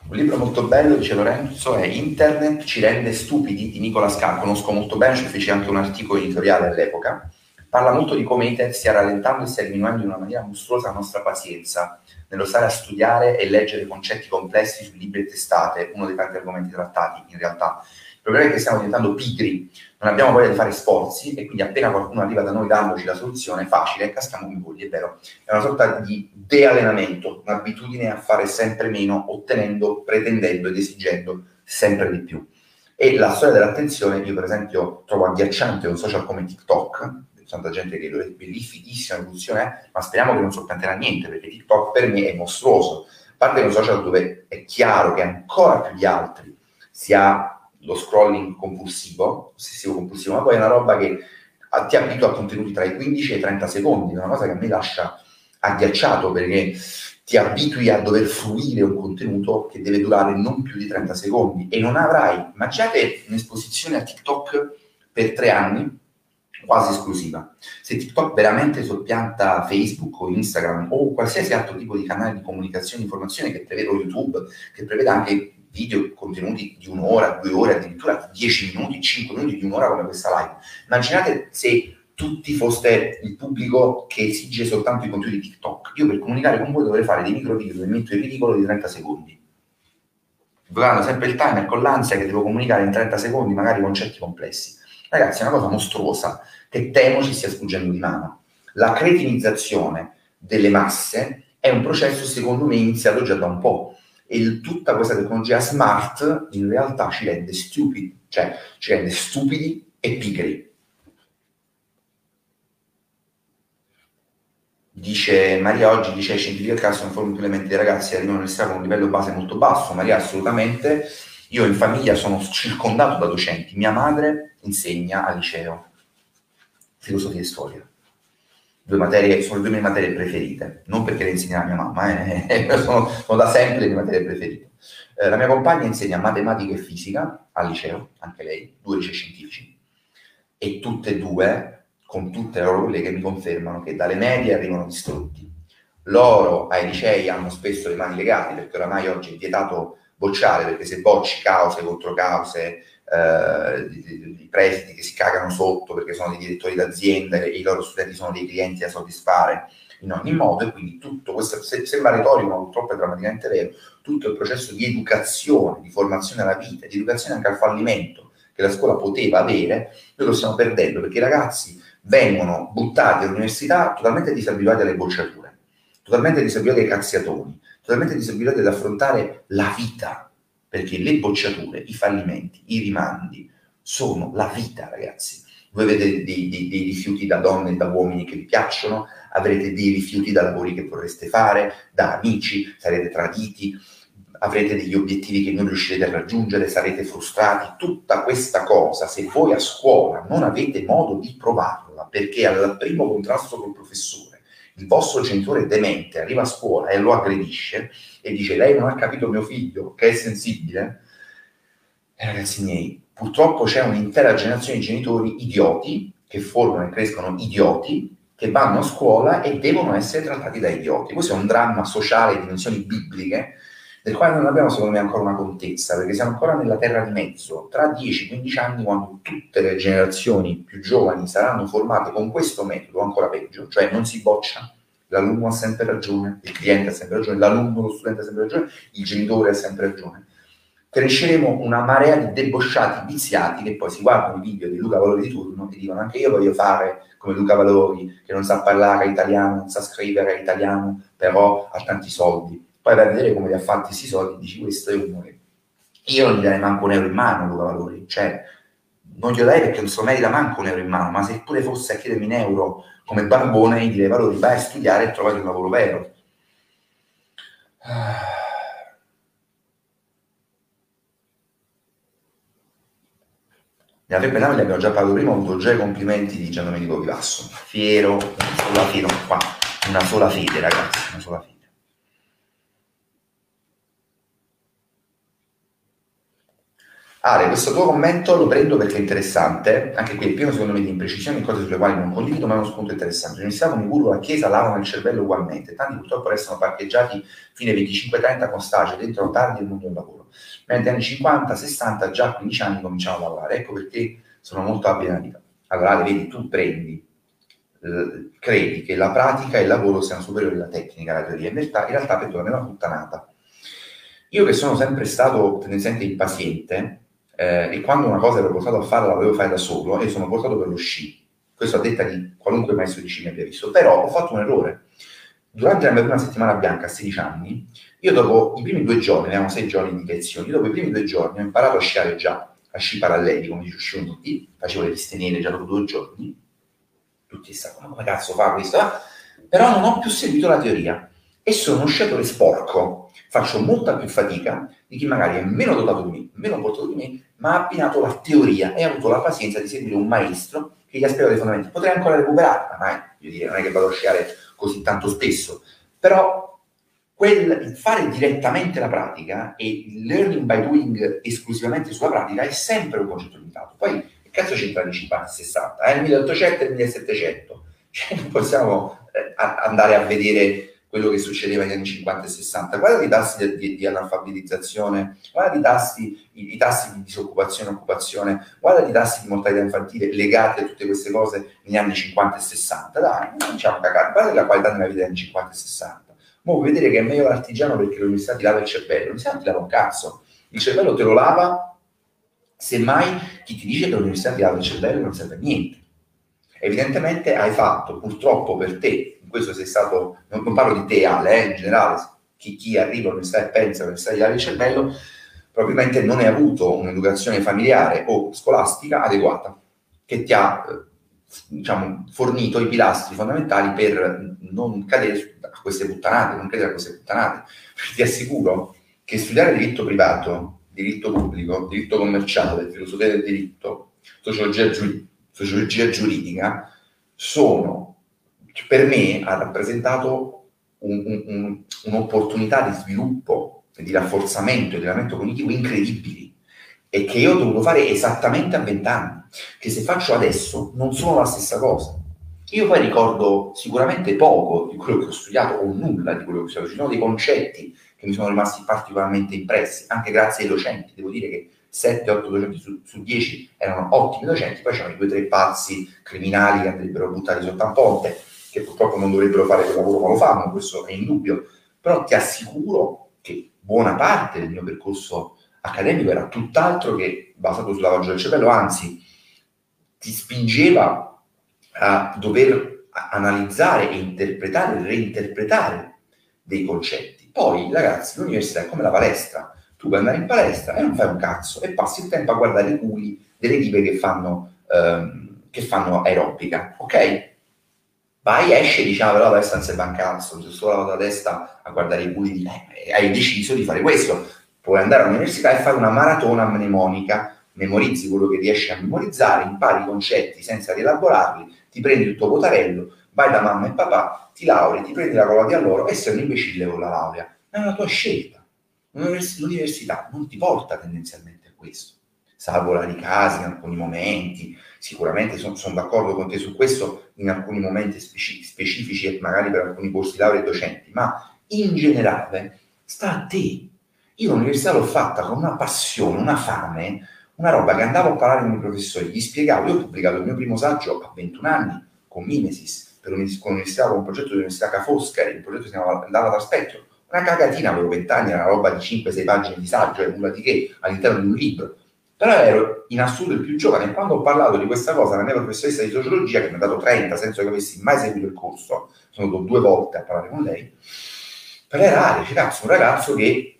Un libro molto bello, dice Lorenzo, è Internet ci rende stupidi di Nicola Scar. Conosco molto bene, ci feci anche un articolo editoriale all'epoca. Parla molto di come Internet stia rallentando e stia diminuendo in una maniera mostruosa la nostra pazienza nello stare a studiare e leggere concetti complessi su libri e testate, uno dei tanti argomenti trattati in realtà. Il problema è che stiamo diventando pigri, non abbiamo voglia di fare sforzi e quindi appena qualcuno arriva da noi dandoci la soluzione facile, caschiamo come polli, è vero. È una sorta di deallenamento, un'abitudine a fare sempre meno, ottenendo, pretendendo ed esigendo sempre di più. E la storia dell'attenzione, io per esempio trovo agghiacciante un social come TikTok, tanta gente che lo è bellissima funzione, ma speriamo che non sottanterà niente, perché TikTok per me è mostruoso. A parte che è un social dove è chiaro che ancora più di altri si ha lo scrolling compulsivo, ossessivo compulsivo, ma poi è una roba che ti abitua a contenuti tra i 15 e i 30 secondi, è una cosa che a me lascia agghiacciato perché ti abitui a dover fruire un contenuto che deve durare non più di 30 secondi e non avrai, immaginate un'esposizione a TikTok per tre anni quasi esclusiva. Se TikTok veramente soppianta Facebook o Instagram o qualsiasi altro tipo di canale di comunicazione e informazione che prevede YouTube, che prevede anche video contenuti di un'ora, due ore, addirittura dieci minuti, cinque minuti di un'ora come questa live. Immaginate se tutti foste il pubblico che esige soltanto i contenuti di TikTok. Io per comunicare con voi dovrei fare dei micro video metto in ridicolo di 30 secondi. Guardando sempre il timer con l'ansia che devo comunicare in 30 secondi, magari concetti complessi. Ragazzi, è una cosa mostruosa che temo ci stia sfuggendo di mano. La cretinizzazione delle masse è un processo, secondo me, iniziato già da un po' e tutta questa tecnologia smart in realtà ci rende stupidi, cioè ci rende stupidi e pigri. Dice Maria oggi, dice scientifica caso sono forme più elementi dei ragazzi arrivano all'università con un livello base molto basso. Maria, assolutamente. Io in famiglia sono circondato da docenti. Mia madre insegna al liceo filosofia e storia due materie, sono le due mie materie preferite, non perché le insegna mia mamma, eh, sono, sono, da sempre le mie materie preferite. Eh, la mia compagna insegna matematica e fisica al liceo, anche lei, due licei scientifici, e tutte e due, con tutte le loro colleghe, mi confermano che dalle medie arrivano distrutti. Loro ai licei hanno spesso le mani legate, perché oramai oggi è vietato bocciare, perché se bocci cause contro cause, eh, i presidi che si cagano sotto perché sono dei direttori d'azienda e i loro studenti sono dei clienti da soddisfare in ogni modo e quindi tutto questo se, sembra retorico ma purtroppo è drammaticamente vero tutto il processo di educazione, di formazione alla vita, di educazione anche al fallimento che la scuola poteva avere, noi lo stiamo perdendo perché i ragazzi vengono buttati all'università totalmente disabituati alle bocciature, totalmente disabituati ai cazziatoni, totalmente disabituati ad affrontare la vita, perché le bocciature, i fallimenti, i rimandi sono la vita, ragazzi. Voi avete dei, dei, dei, rifiuti da donne e da uomini che vi piacciono, avrete dei rifiuti da lavori che vorreste fare, da amici, sarete traditi, avrete degli obiettivi che non riuscirete a raggiungere, sarete frustrati. Tutta questa cosa, se voi a scuola non avete modo di provarla, perché al primo contrasto col professore, il vostro genitore demente arriva a scuola e lo aggredisce e dice lei non ha capito mio figlio che è sensibile, eh, ragazzi miei, purtroppo c'è un'intera generazione di genitori idioti che formano e crescono idioti che vanno a scuola e devono essere trattati da idioti. Questo è un dramma sociale di dimensioni bibliche del quale non abbiamo secondo me ancora una contezza, perché siamo ancora nella terra di mezzo. Tra 10-15 anni, quando tutte le generazioni più giovani saranno formate con questo metodo, ancora peggio, cioè non si boccia, l'alunno ha sempre ragione, il cliente ha sempre ragione, l'alunno, lo studente ha sempre ragione, il genitore ha sempre ragione cresceremo una marea di debosciati viziati che poi si guardano i video di Luca Valori di turno e dicono anche io voglio fare come Luca Valori che non sa parlare italiano, non sa scrivere italiano, però ha tanti soldi. Poi vai a vedere come li ha fatti questi soldi, dici questo è uno che io non gli darei manco un euro in mano Luca Valori, cioè non glielo darei perché non so merita manco un euro in mano, ma se pure fosse a chiedermi un euro come barbone, gli direi Valori vai a studiare e trovare un lavoro vero. Nella Tre Penale abbiamo già parlato prima, ho avuto già i complimenti di Gian Domenico Vivasso. Fiero, una sola fede, qua, una sola fede ragazzi, una sola fede. Ale, questo tuo commento lo prendo perché è interessante, anche qui è pieno secondo me di imprecisioni, cose sulle quali non condivido, ma è uno spunto interessante. L'università con i guru la chiesa lavano il cervello ugualmente, tanti purtroppo restano parcheggiati fino ai 25-30 con stage dentro tardi nel mondo del lavoro mentre anni 50, 60, già a 15 anni cominciamo a lavorare. Ecco perché sono molto abile. Allora, vedi, tu prendi, credi che la pratica e il lavoro siano superiori alla tecnica, alla teoria. In realtà, in realtà per tu la mia puttanata. Io che sono sempre stato tendenzialmente impaziente, eh, e quando una cosa ero portato a fare la volevo fare da solo, e sono portato per lo sci. Questo a detta di qualunque maestro di sci mi abbia visto. Però ho fatto un errore. Durante la mia prima settimana bianca a 16 anni, io dopo i primi due giorni, avevamo sei giorni di lezioni, dopo i primi due giorni ho imparato a sciare già, a sci paralleli, come dice uscivano tutti, facevo le piste nere già dopo due giorni, tutti stavano, come cazzo fa questo? Però non ho più seguito la teoria e sono uno sciatore sporco, faccio molta più fatica di chi magari è meno dotato di me, meno portato di me, ma ha abbinato la teoria e ha avuto la pazienza di seguire un maestro che gli ha spiegato i fondamenti. Potrei ancora recuperarla, ma eh, dire, non è che vado a sciare così tanto spesso, però quel, fare direttamente la pratica e il learning by doing esclusivamente sulla pratica è sempre un concetto limitato. Poi, che cazzo c'entra nei 50 e 60? È nel 1800 e nel 1700. Cioè, non possiamo eh, andare a vedere quello che succedeva negli anni 50 e 60. Guarda i tassi di, di, di analfabetizzazione, guarda i tassi, i, i, tassi di disoccupazione e occupazione, guarda i tassi di mortalità infantile legati a tutte queste cose negli anni 50 e 60. Dai, non diciamo cagare, guarda la qualità della vita negli anni 50 e 60 Mo vuoi vedere che è meglio l'artigiano perché l'università ti lava il cervello. L'università ti lava un cazzo. Il cervello te lo lava, semmai chi ti dice che l'università ti lava il cervello non serve a niente. Evidentemente hai fatto, purtroppo per te, questo sei stato, non, non parlo di te Ale, eh, in generale, chi, chi arriva all'università e pensa che l'università ti lava il cervello, probabilmente non hai avuto un'educazione familiare o scolastica adeguata, che ti ha diciamo, fornito i pilastri fondamentali per non cadere a queste puttanate, non credere a queste puttanate. Ti assicuro che studiare diritto privato, diritto pubblico, diritto commerciale, filosofia del diritto, sociologia, giur- sociologia giuridica, sono, per me, ha rappresentato un, un, un, un'opportunità di sviluppo, di rafforzamento e di allenamento cognitivo incredibili e che io ho dovuto fare esattamente a vent'anni, che se faccio adesso non sono la stessa cosa. Io poi ricordo sicuramente poco di quello che ho studiato o nulla di quello che ho studiato, ci sono dei concetti che mi sono rimasti particolarmente impressi, anche grazie ai docenti, devo dire che 7-8 docenti su, su 10 erano ottimi docenti, poi c'erano i due o tre pazzi criminali che andrebbero buttati sotto un ponte, che purtroppo non dovrebbero fare quel lavoro, ma fanno, questo è indubbio, però ti assicuro che buona parte del mio percorso accademico era tutt'altro che basato sul lavaggio del cervello, anzi ti spingeva a dover analizzare e interpretare, reinterpretare dei concetti. Poi, ragazzi, l'università è come la palestra. Tu puoi andare in palestra e non fai un cazzo e passi il tempo a guardare i culi delle tipe che fanno, ehm, che fanno aerobica, ok? Vai, esce e dici, ah, però adesso non serve un cazzo, se solo lavo da testa a guardare i puli, eh, hai deciso di fare questo. Puoi andare all'università e fare una maratona mnemonica, memorizzi quello che riesci a memorizzare, impari i concetti senza rielaborarli, ti prendi il tuo potarello, vai da mamma e papà, ti lauri, ti prendi la colla di alloro e sei un imbecille con la laurea. È una tua scelta. L'università non ti porta tendenzialmente a questo, salvo rari casi in alcuni momenti, sicuramente sono, sono d'accordo con te su questo in alcuni momenti speci- specifici e magari per alcuni corsi laurea e docenti, ma in generale sta a te. Io l'università l'ho fatta con una passione, una fame, una roba che andavo a parlare con i professori, gli spiegavo, io ho pubblicato il mio primo saggio a 21 anni con Mimesis, per un, con l'università, con un progetto di università Ca' Foscari, un progetto si chiamava Andava da Specchio, una cagatina, avevo vent'anni, era una roba di 5-6 pagine di saggio e nulla di che all'interno di un libro. Però ero in assoluto il più giovane e quando ho parlato di questa cosa alla mia professoressa di sociologia, che mi ha dato 30 senza che avessi mai seguito il corso, sono andato due volte a parlare con lei, per era dice, cazzo, un ragazzo che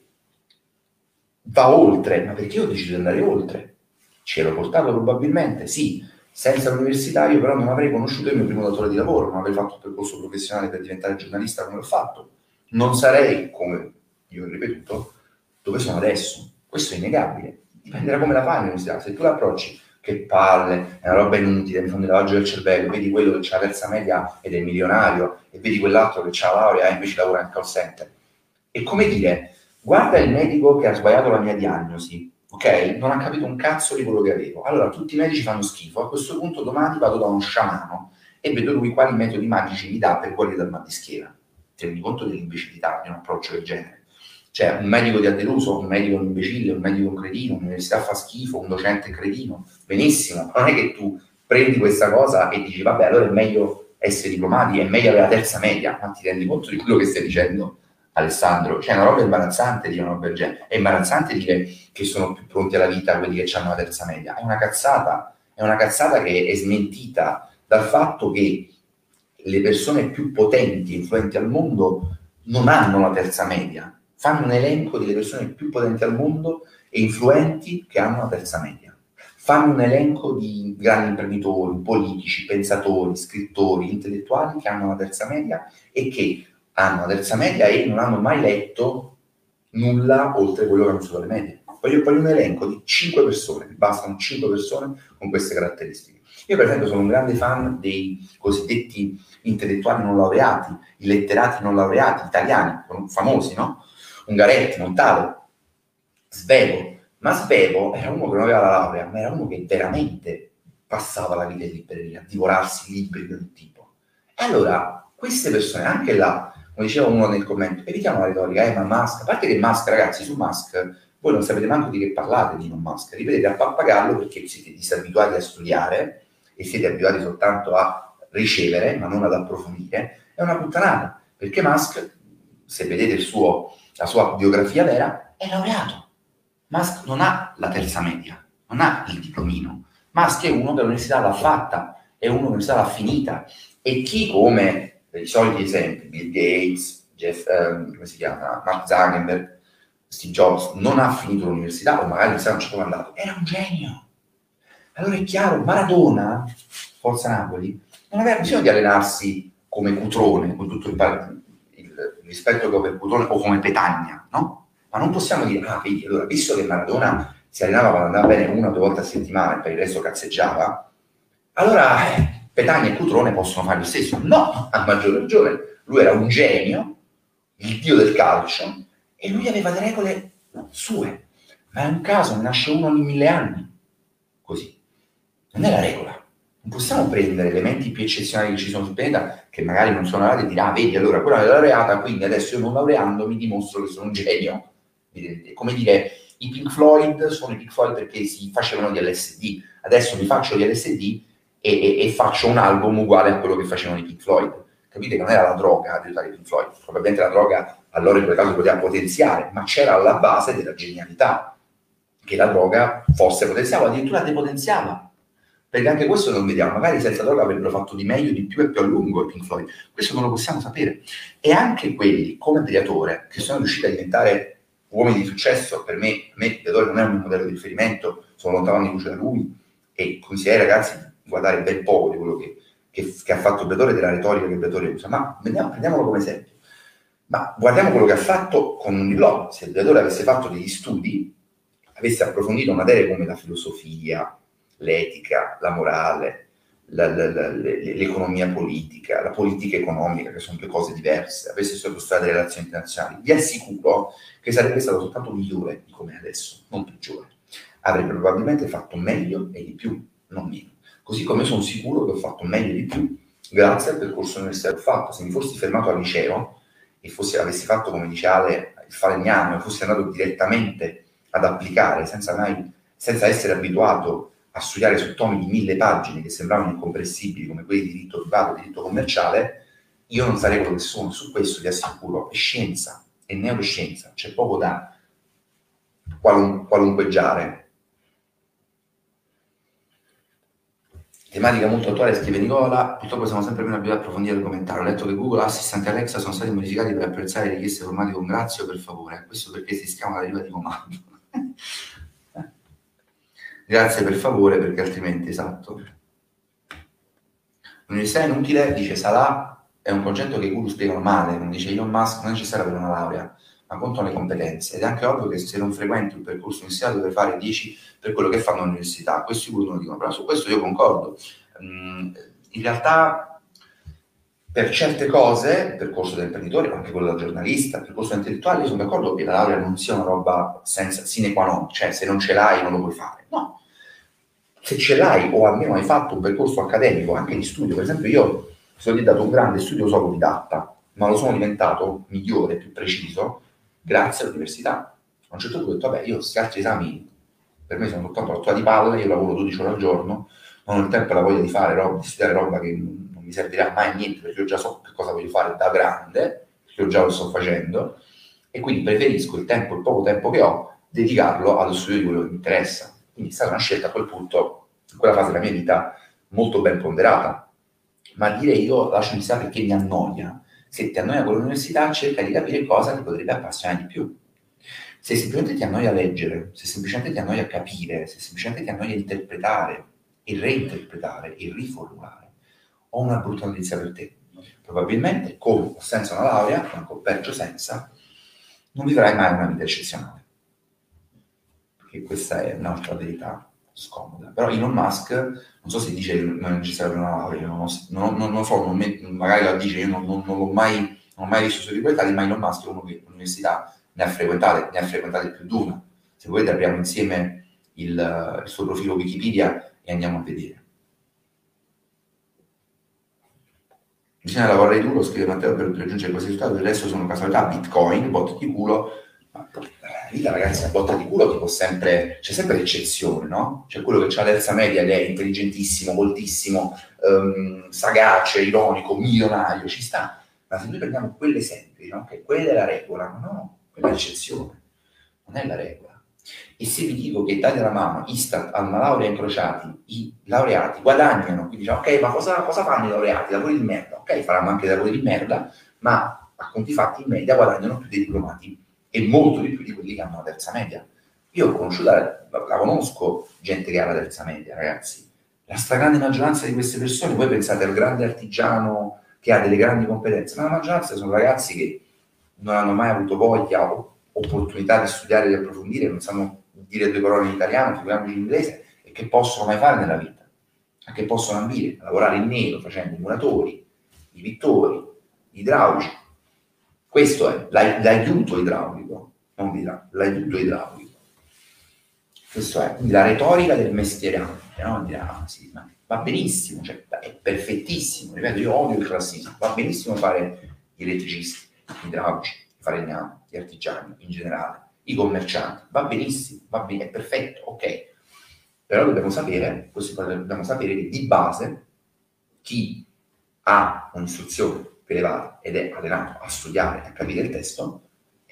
va oltre, ma perché io ho deciso di andare oltre? Ci ero portato probabilmente, sì, senza l'universitario però non avrei conosciuto il mio primo datore di lavoro, non avrei fatto il percorso professionale per diventare giornalista come l'ho fatto non sarei, come io ho ripetuto, dove sono adesso. Questo è innegabile. Dipende da come la fai l'università. Se tu l'approcci, che palle, è una roba inutile, mi fanno lavaggio del cervello, vedi quello che ha la terza media ed è milionario, e vedi quell'altro che ha la laurea e invece lavora nel call center. È come dire, guarda il medico che ha sbagliato la mia diagnosi, ok? Non ha capito un cazzo di quello che avevo. Allora tutti i medici fanno schifo, a questo punto domani vado da uno sciamano e vedo lui quali metodi magici mi dà per guarire dal mal di schiena rendi conto dell'imbecillità di un approccio del genere. Cioè, un medico ha deluso, un medico un imbecille, un medico un cretino, un'università fa schifo, un docente cretino, benissimo, non è che tu prendi questa cosa e dici, vabbè, allora è meglio essere diplomati, è meglio avere la terza media, ma ti rendi conto di quello che stai dicendo, Alessandro? Cioè, è una roba imbarazzante dire una roba del genere, è imbarazzante dire che sono più pronti alla vita quelli che hanno la terza media, è una cazzata, è una cazzata che è smentita dal fatto che le persone più potenti e influenti al mondo non hanno la terza media, fanno un elenco delle persone più potenti al mondo e influenti che hanno la terza media. Fanno un elenco di grandi imprenditori, politici, pensatori, scrittori, intellettuali che hanno la terza media e che hanno la terza media e non hanno mai letto nulla oltre quello che hanno sulle medie. Voglio poi un elenco di 5 persone, bastano 5 persone con queste caratteristiche. Io per esempio sono un grande fan dei cosiddetti intellettuali non laureati, i letterati non laureati italiani, famosi, no? Ungaretti, Montale, Svevo. Ma Svevo era uno che non aveva la laurea, ma era uno che veramente passava la vita in libreria, a divorarsi libri di ogni tipo. E allora, queste persone, anche là, come diceva uno nel commento, evitiamo la retorica, eh, ma Musk, a parte che Musk, ragazzi, su Musk, voi non sapete manco di che parlate di non Musk, ripetete a pappagallo perché siete disabituati a studiare e siete abituati soltanto a ricevere, ma non ad approfondire, è una puttanata, perché Musk, se vedete suo, la sua biografia vera, è laureato. Musk non ha la terza media, non ha il diplomino. Musk è uno che l'università l'ha fatta, è uno che l'università l'ha finita. E chi come i soliti esempi, Bill Gates, Jeff, eh, come si chiama, Mark Zuckerberg, Steve Jobs, non ha finito l'università, o magari l'università non ci è andato, era un genio. Allora è chiaro, Maradona, Forza Napoli, non aveva bisogno di allenarsi come Cutrone, con tutto il, rispetto per Cutrone, o come Petagna, no? Ma non possiamo dire, ah, vedi, allora, visto che Maradona si allenava quando andava bene una o due volte a settimana e per il resto cazzeggiava, allora Petagna e Cutrone possono fare lo stesso. No, a maggior ragione. Lui era un genio, il dio del calcio, e lui aveva le regole sue. Ma è un caso, ne nasce uno ogni mille anni. Così. Non è la regola. Non possiamo prendere elementi più eccezionali che ci sono sul pianeta, che magari non sono laureati, e dire, ah, vedi, allora quella è laureata, quindi adesso io non laureando mi dimostro che sono un genio. Come dire, i Pink Floyd sono i Pink Floyd perché si facevano di LSD, adesso mi faccio di LSD e, e, e faccio un album uguale a quello che facevano i Pink Floyd. Capite? Che non era la droga ad aiutare i Pink Floyd, probabilmente la droga allora in quel caso poteva potenziare, ma c'era alla base della genialità, che la droga fosse potenziava, addirittura depotenziava perché anche questo non vediamo, magari senza droga avrebbero fatto di meglio, di più e più a lungo i Pink Floyd, questo non lo possiamo sapere. E anche quelli come Briatore, che sono riusciti a diventare uomini di successo, per me, me Briatore non è un modello di riferimento, sono lontano di luce da lui, e consiglierei ragazzi di guardare ben poco di quello che che, che ha fatto Bettore della retorica che Bettore usa, ma prendiamo, prendiamolo come esempio. Ma guardiamo quello che ha fatto con un blog. Se il Bettore avesse fatto degli studi, avesse approfondito materie come la filosofia, l'etica, la morale, la, la, la, l'economia politica, la politica economica, che sono due cose diverse, avesse studiato le relazioni internazionali, vi assicuro che sarebbe stato soltanto migliore di come è adesso, non peggiore. Avrebbe probabilmente fatto meglio e di più, non meno. Così come sono sicuro che ho fatto meglio e di più grazie al percorso universitario fatto. Se mi fossi fermato al liceo e fossi, avessi fatto, come dice Ale, il falegname, fossi andato direttamente ad applicare senza mai, senza essere abituato a studiare su tomi di mille pagine che sembravano incomprensibili come quelli di diritto privato, diritto commerciale, io non sarei quello che sono. Su questo vi assicuro, è scienza, è neuroscienza, c'è poco da qualun- qualunqueggiare. Tematica molto attuale, scrive Nicola, purtroppo siamo sempre meno abituati a approfondire il commentario. Ho letto che Google Assistant e Alexa sono stati modificati per apprezzare richieste formali con grazio, per favore. Questo perché si schiama la deriva di comando. Grazie per favore, perché altrimenti, esatto. L'università inutile, dice Salah, è un concetto che i guru spiegano male, non dice Elon Musk, non è necessario per una laurea, ma contano le competenze. Ed è anche ovvio che se non frequenti un percorso iniziale dovrai fare 10 per quello che fanno all'università. Questo i guru non dicono, però su questo io concordo. Mm, in realtà per certe cose, il percorso dell'imprenditore, ma anche quello da giornalista, il percorso intellettuale, sono d'accordo che la laurea non sia una roba senza sine qua non, cioè se non ce l'hai non lo puoi fare. No. Se ce l'hai o almeno hai fatto un percorso accademico, anche di studio, per esempio io sono diventato un grande studioso autodidatta, ma lo sono diventato migliore, più preciso, grazie all'università. A un certo punto ho detto, vabbè, io questi altri esami per me sono soltanto l'otto di palle, io lavoro 12 ore al giorno, non ho il tempo e la voglia di fare roba, di studiare roba che mi servirà mai niente perché io già so che cosa voglio fare da grande, perché io già lo sto facendo, e quindi preferisco il tempo, il poco tempo che ho, dedicarlo allo studio di quello che mi interessa. Quindi è stata una scelta a quel punto, in quella fase della mia vita, molto ben ponderata. Ma dire io lascio l'università perché mi annoia, se ti annoia con l'università cerca di capire cosa ti potrebbe appassionare di più. Se semplicemente ti annoia leggere, se semplicemente ti annoia capire, se semplicemente ti annoia interpretare e reinterpretare e riformulare, ho una brutta notizia per te. Probabilmente con o senza una laurea, o peggio senza, non vivrai mai una vita eccezionale. Perché questa è un'altra verità scomoda. Però Elon Musk, non so se dice che non è necessario una laurea, non, non, non, non so, magari la dice, io non, l'ho mai, non ho mai visto sui documentari, ma Elon Musk è uno che l'università ne ha frequentate, ne ha frequentate più di una. Se volete apriamo insieme il, il suo profilo Wikipedia e andiamo a vedere. Bisogna lavorare duro, scrive Matteo, per raggiungere questi risultati, il resto sono casualità, bitcoin, bot di culo. Ma la vita, ragazzi, a botta di culo tipo sempre, c'è sempre l'eccezione, no? C'è quello che ha l'alza media ed è intelligentissimo, moltissimo, um, sagace, ironico, milionario, ci sta. Ma se noi prendiamo quell'esempio, no? Che quella è la regola, no, quella è l'eccezione, non è la regola. E se vi dico che Italia della Mama, Istat, hanno una laurea incrociati, i laureati guadagnano, quindi dice ok, ma cosa, cosa fanno i laureati? Lavori di merda, ok, faranno anche lavori di merda, ma a conti fatti in media guadagnano più dei diplomati e molto di più di quelli che hanno la terza media. Io ho conosciuto, la, la conosco gente che ha la terza media, ragazzi. La stragrande maggioranza di queste persone, voi pensate al grande artigiano che ha delle grandi competenze, ma la maggioranza sono ragazzi che non hanno mai avuto voglia o opportunità di studiare e di approfondire, non sanno dire due parole in italiano, figuriamoci in inglese, e che possono mai fare nella vita, a che possono ambire, a lavorare in nero facendo i muratori, i pittori, gli idraulici. Questo è l'aiuto idraulico, non dirà, l'aiuto idraulico. Questo è, la retorica del mestierante, no? Dirà, ah, sì, ma va benissimo, cioè, è perfettissimo, ripeto, io odio il classismo, va benissimo fare gli elettricisti, gli idraulici, i falegnami, gli artigiani in generale, i commercianti, va benissimo, va bene, è perfetto, ok. Però dobbiamo sapere, questo dobbiamo sapere che di base chi ha un'istruzione più elevata ed è allenato a studiare e a capire il testo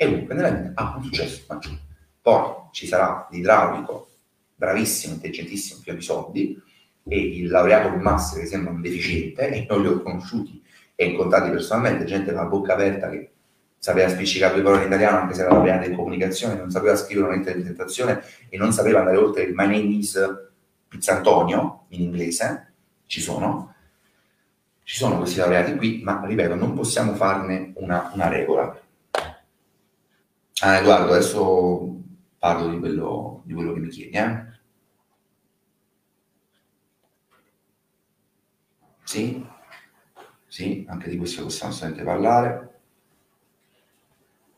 uno che nella vita ha un successo maggiore. Poi ci sarà l'idraulico bravissimo, intelligentissimo, pieno di soldi, e il laureato con master che sembra un deficiente, e non li ho conosciuti e incontrati personalmente, gente con la bocca aperta che sapeva spiccicare due parole in italiano anche se era laureata in comunicazione, non sapeva scrivere una interpretazione e non sapeva andare oltre il My name is Pizzantonio in inglese, ci sono, ci sono questi laureati qui, ma ripeto, non possiamo farne una, una regola. Ah, Edoardo, adesso parlo di quello, di quello che mi chiedi. Eh? Sì, sì, anche di questo possiamo assolutamente parlare.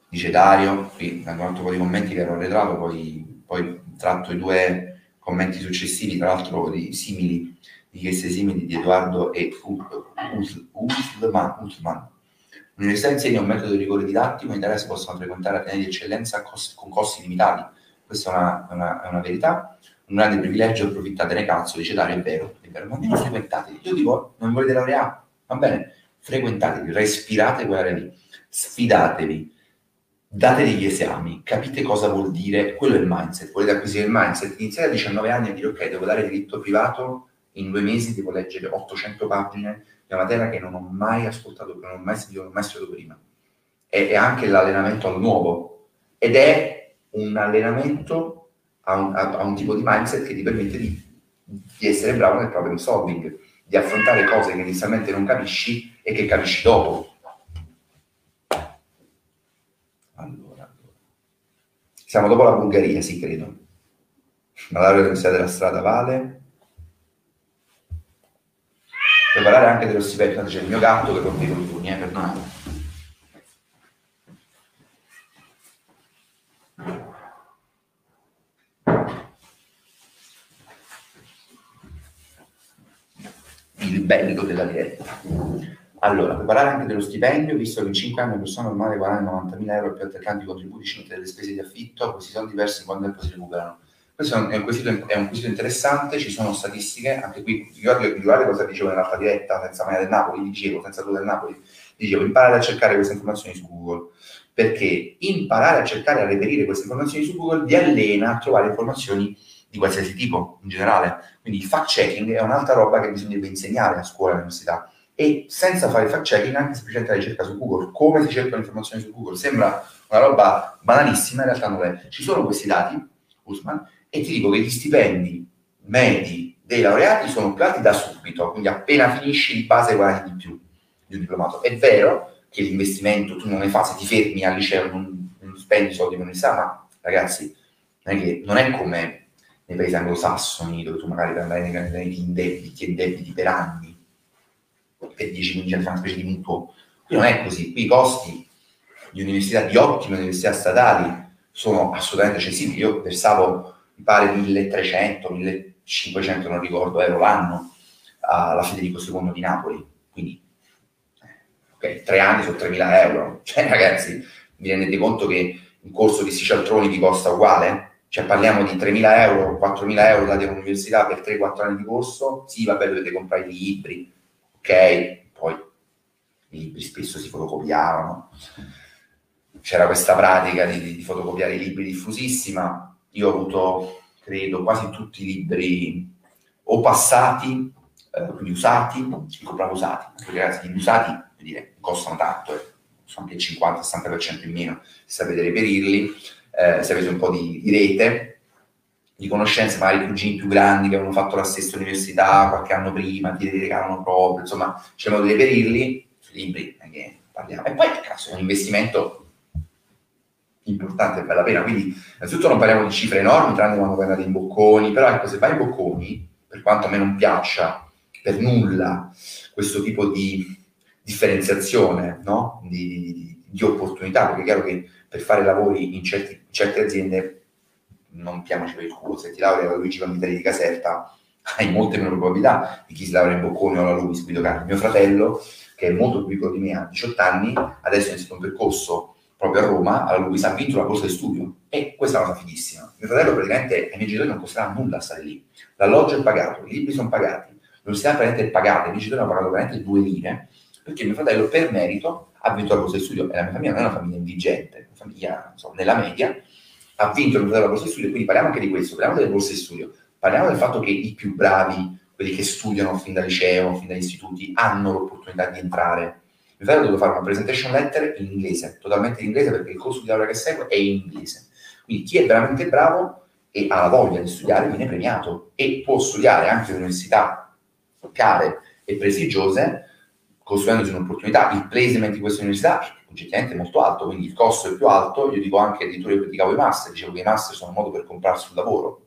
Dice Dario, qui vengono un po' di commenti che ero arretrato, poi, poi tratto i due commenti successivi, tra l'altro di simili, di chieste simili di Edoardo e Ullman. L'università insegna un metodo di rigore didattico, in Italia si possono frequentare atenei di eccellenza con costi limitati. Questa è una, una, è una verità un grande privilegio, approfittatene cazzo, dice Dario, è vero, è vero, ma non frequentateli. Io dico, non volete laureare? Va bene, frequentatevi, respirate quell'area lì, sfidatevi, datevi gli esami, capite cosa vuol dire, quello è il mindset, volete acquisire il mindset, iniziate a 19 anni a dire ok, devo dare diritto privato, in due mesi devo leggere 800 pagine di una materia che non ho mai ascoltato, che non ho mai sentito, non ho mai studiato prima. E, e anche l'allenamento al nuovo. Ed è un allenamento a un, a, a un tipo di mindset che ti permette di, di essere bravo nel problem solving, di affrontare cose che inizialmente non capisci e che capisci dopo. Allora, siamo dopo la Bulgaria, sì, credo. La laurea della Strada vale. Preparare anche dello stipendio, c'è il mio gatto che rompe i coglioni, eh, perdonate. il bello della diretta. Allora, preparare anche dello stipendio, visto che in 5 anni una persona normale guadagna 90.000 euro più altrettanti contributi cinque delle spese di affitto, questi soldi diversi quanto tempo si recuperano. Questo è un, quesito, è un quesito interessante, ci sono statistiche, anche qui, ricordate cosa dicevo nell'altra diretta, senza Maia del Napoli, dicevo, senza tu del Napoli, dicevo, imparare a cercare queste informazioni su Google, perché imparare a cercare a reperire queste informazioni su Google vi allena a trovare informazioni di qualsiasi tipo in generale. Quindi il fact checking è un'altra roba che bisognerebbe insegnare a scuola e all'università. E senza fare fact checking, anche semplicemente la ricerca su Google, come si cercano informazioni su Google, sembra una roba banalissima, in realtà non è. Ci sono questi dati, Usman, e ti dico che gli stipendi medi dei laureati sono più alti da subito, quindi appena finisci di base guadagni di più di un diplomato. È vero che l'investimento tu non ne fai se ti fermi al liceo, non, non spendi soldi in università, ma ragazzi, non è, che, non è come nei paesi anglosassoni dove tu magari per andare nei granelli indebiti e indebiti per anni, per 10-15 anni fa una specie di mutuo. Qui non è così, qui i costi di università, di ottime università statali sono assolutamente accessibili. Io versavo, mi pare, 1300, 1500, non ricordo, euro l'anno alla Federico II di Napoli. Quindi, ok, tre anni su 3000 euro. Cioè, ragazzi, vi rendete conto che un corso di Sicialtroni vi costa uguale? cioè parliamo di 3.000 euro, 4.000 euro dati all'università per 3-4 anni di corso, sì, vabbè, dovete comprare i libri, ok, poi i libri spesso si fotocopiavano, c'era questa pratica di, di fotocopiare i libri diffusissima, io ho avuto, credo, quasi tutti i libri o passati, eh, quindi usati, compravo usati, perché ragazzi, gli usati, dire, costano tanto, eh, sono anche il 50-60% in meno, se sapete reperirli, eh, se avete un po' di, di, rete, di conoscenze, magari cugini più grandi che avevano fatto la stessa università qualche anno prima, ti regalano proprio, insomma, c'è modo di reperirli, libri, che parliamo. E poi, cazzo, è un investimento importante e vale la pena. Quindi, innanzitutto non parliamo di cifre enormi, tranne quando parlate in bocconi, però ecco, se vai in bocconi, per quanto a me non piaccia per nulla questo tipo di differenziazione no? di, di, di, opportunità, perché è chiaro che per fare lavori in certi certe aziende non piamoci per il culo, se ti lauri alla Luigi Vanvitali di Caserta hai molte meno probabilità di chi si laurea in Bocconi o alla Luis Guido Cani. Mio fratello, che è molto più piccolo di me, ha 18 anni, adesso ha iniziato un percorso proprio a Roma, alla Luis ha vinto la borsa di studio. E questa è una cosa fighissima. Mio fratello praticamente ai miei genitori non costerà nulla stare lì, l'alloggio è pagato, i libri sono pagati, l'università praticamente è pagata, i miei genitori hanno pagato veramente due lire, perché mio fratello per merito ha vinto la borsa di studio. E la mia famiglia non è una famiglia indigente, è una famiglia insomma, nella media, ha vinto il la borsa di studio, quindi parliamo anche di questo, parliamo delle borse di studio, parliamo del fatto che i più bravi, quelli che studiano fin da liceo, fin dagli istituti, hanno l'opportunità di entrare. Mio fratello dovuto fare una presentation letter in inglese, totalmente in inglese perché il corso di laurea che segue è in inglese. Quindi chi è veramente bravo e ha la voglia di studiare viene premiato e può studiare anche in università care e prestigiose costruendosi un'opportunità. Il placement di questa università è oggettivamente molto alto, quindi il costo è più alto. Io dico anche, addirittura io praticavo i master, dicevo che i master sono un modo per comprarsi un lavoro.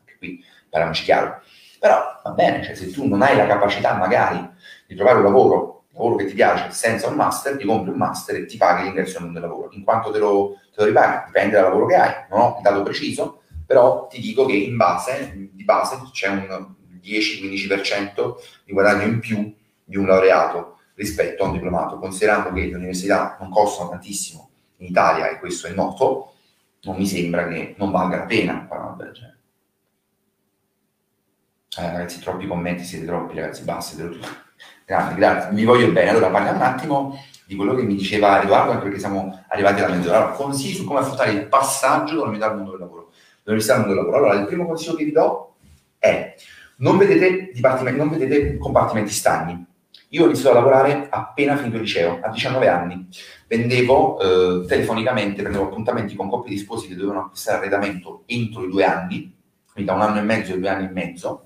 Anche qui, parliamoci chiaro. Però va bene, cioè, se tu non hai la capacità magari di trovare un lavoro, lavoro che ti piace senza un master, ti compri un master e ti paghi l'ingresso nel lavoro. In quanto te lo, te lo ripaghi, dipende dal lavoro che hai, non ho il dato preciso, però ti dico che in base, di base c'è un 10-15% di guadagno in più di un laureato rispetto a un diplomato, considerando che le università non costano tantissimo in Italia e questo è noto, non mi sembra che non valga la pena fare una del genere. Eh, ragazzi, troppi commenti, siete troppi, ragazzi, basta. Grazie, grazie, vi voglio bene. Allora, parliamo un attimo di quello che mi diceva Edoardo, anche perché siamo arrivati alla mezz'ora. Allora, consigli su come affrontare il passaggio dall'università al mondo del lavoro. Dall'università al mondo del lavoro. Allora, il primo consiglio che vi do è non vedete, non vedete compartimenti stagni. Io ho iniziato a lavorare appena finito il liceo, a 19 anni. Vendevo eh, telefonicamente, prendevo appuntamenti con coppie di sposi che dovevano acquistare arredamento entro i due anni, quindi da un anno e mezzo e due anni e mezzo.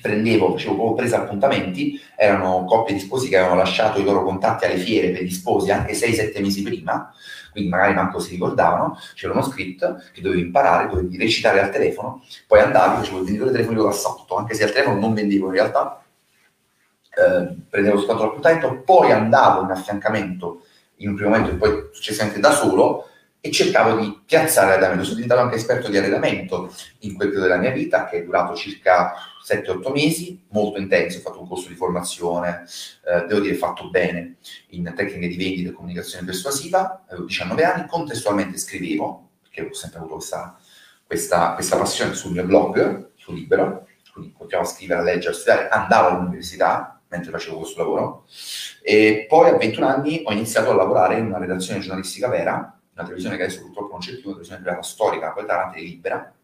Prendevo, facevo presa appuntamenti, erano coppie di sposi che avevano lasciato i loro contatti alle fiere per gli sposi anche 6-7 mesi prima, quindi magari manco si ricordavano, c'era uno script che dovevi imparare, dovevi recitare al telefono, poi andavi, facevo il venditore telefonico da sotto, anche se al telefono non vendevo in realtà, eh, prendevo soltanto l'appuntamento, poi andavo in affiancamento in un primo momento e poi successivamente da solo e cercavo di piazzare l'arredamento. Sono diventato anche esperto di arredamento in quel periodo della mia vita, che è durato circa 7-8 mesi, molto intenso, ho fatto un corso di formazione, eh, devo dire fatto bene, in tecniche di vendita e comunicazione persuasiva, avevo 19 anni, contestualmente scrivevo, perché ho sempre avuto questa, questa, questa passione sul mio blog, su Libero, quindi continuavo a scrivere, a leggere, a studiare, andavo all'università mentre facevo questo lavoro, e poi a 21 anni ho iniziato a lavorare in una redazione giornalistica vera, una televisione che adesso purtroppo non c'è più, una televisione privata storica, qualità libera,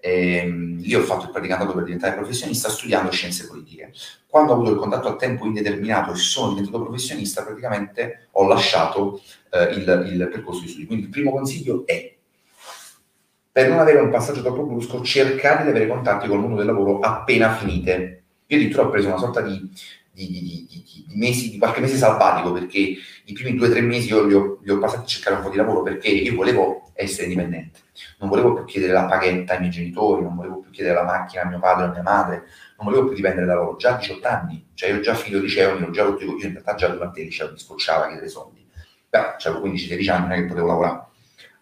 e, ehm, lì ho fatto il praticantato per diventare professionista studiando scienze politiche. Quando ho avuto il contatto a tempo indeterminato e sono diventato professionista, praticamente ho lasciato eh, il, il percorso di studi. Quindi il primo consiglio è per non avere un passaggio troppo brusco, cercate di avere contatti col mondo del lavoro appena finite. Io addirittura ho preso una sorta di, di, di, di mesi, di qualche mese sabbatico, perché i primi due o tre mesi io li ho, li ho, passati a cercare un po' di lavoro, perché io volevo essere indipendente. Non volevo più chiedere la paghetta ai miei genitori, non volevo più chiedere la macchina a mio padre o a mia madre, non volevo più dipendere da loro, già a 18 anni, cioè io già finito il liceo, mi già rotto i coglioni, in realtà già durante il liceo mi scocciava chiedere soldi, però avevo 15-16 anni, non è che potevo lavorare.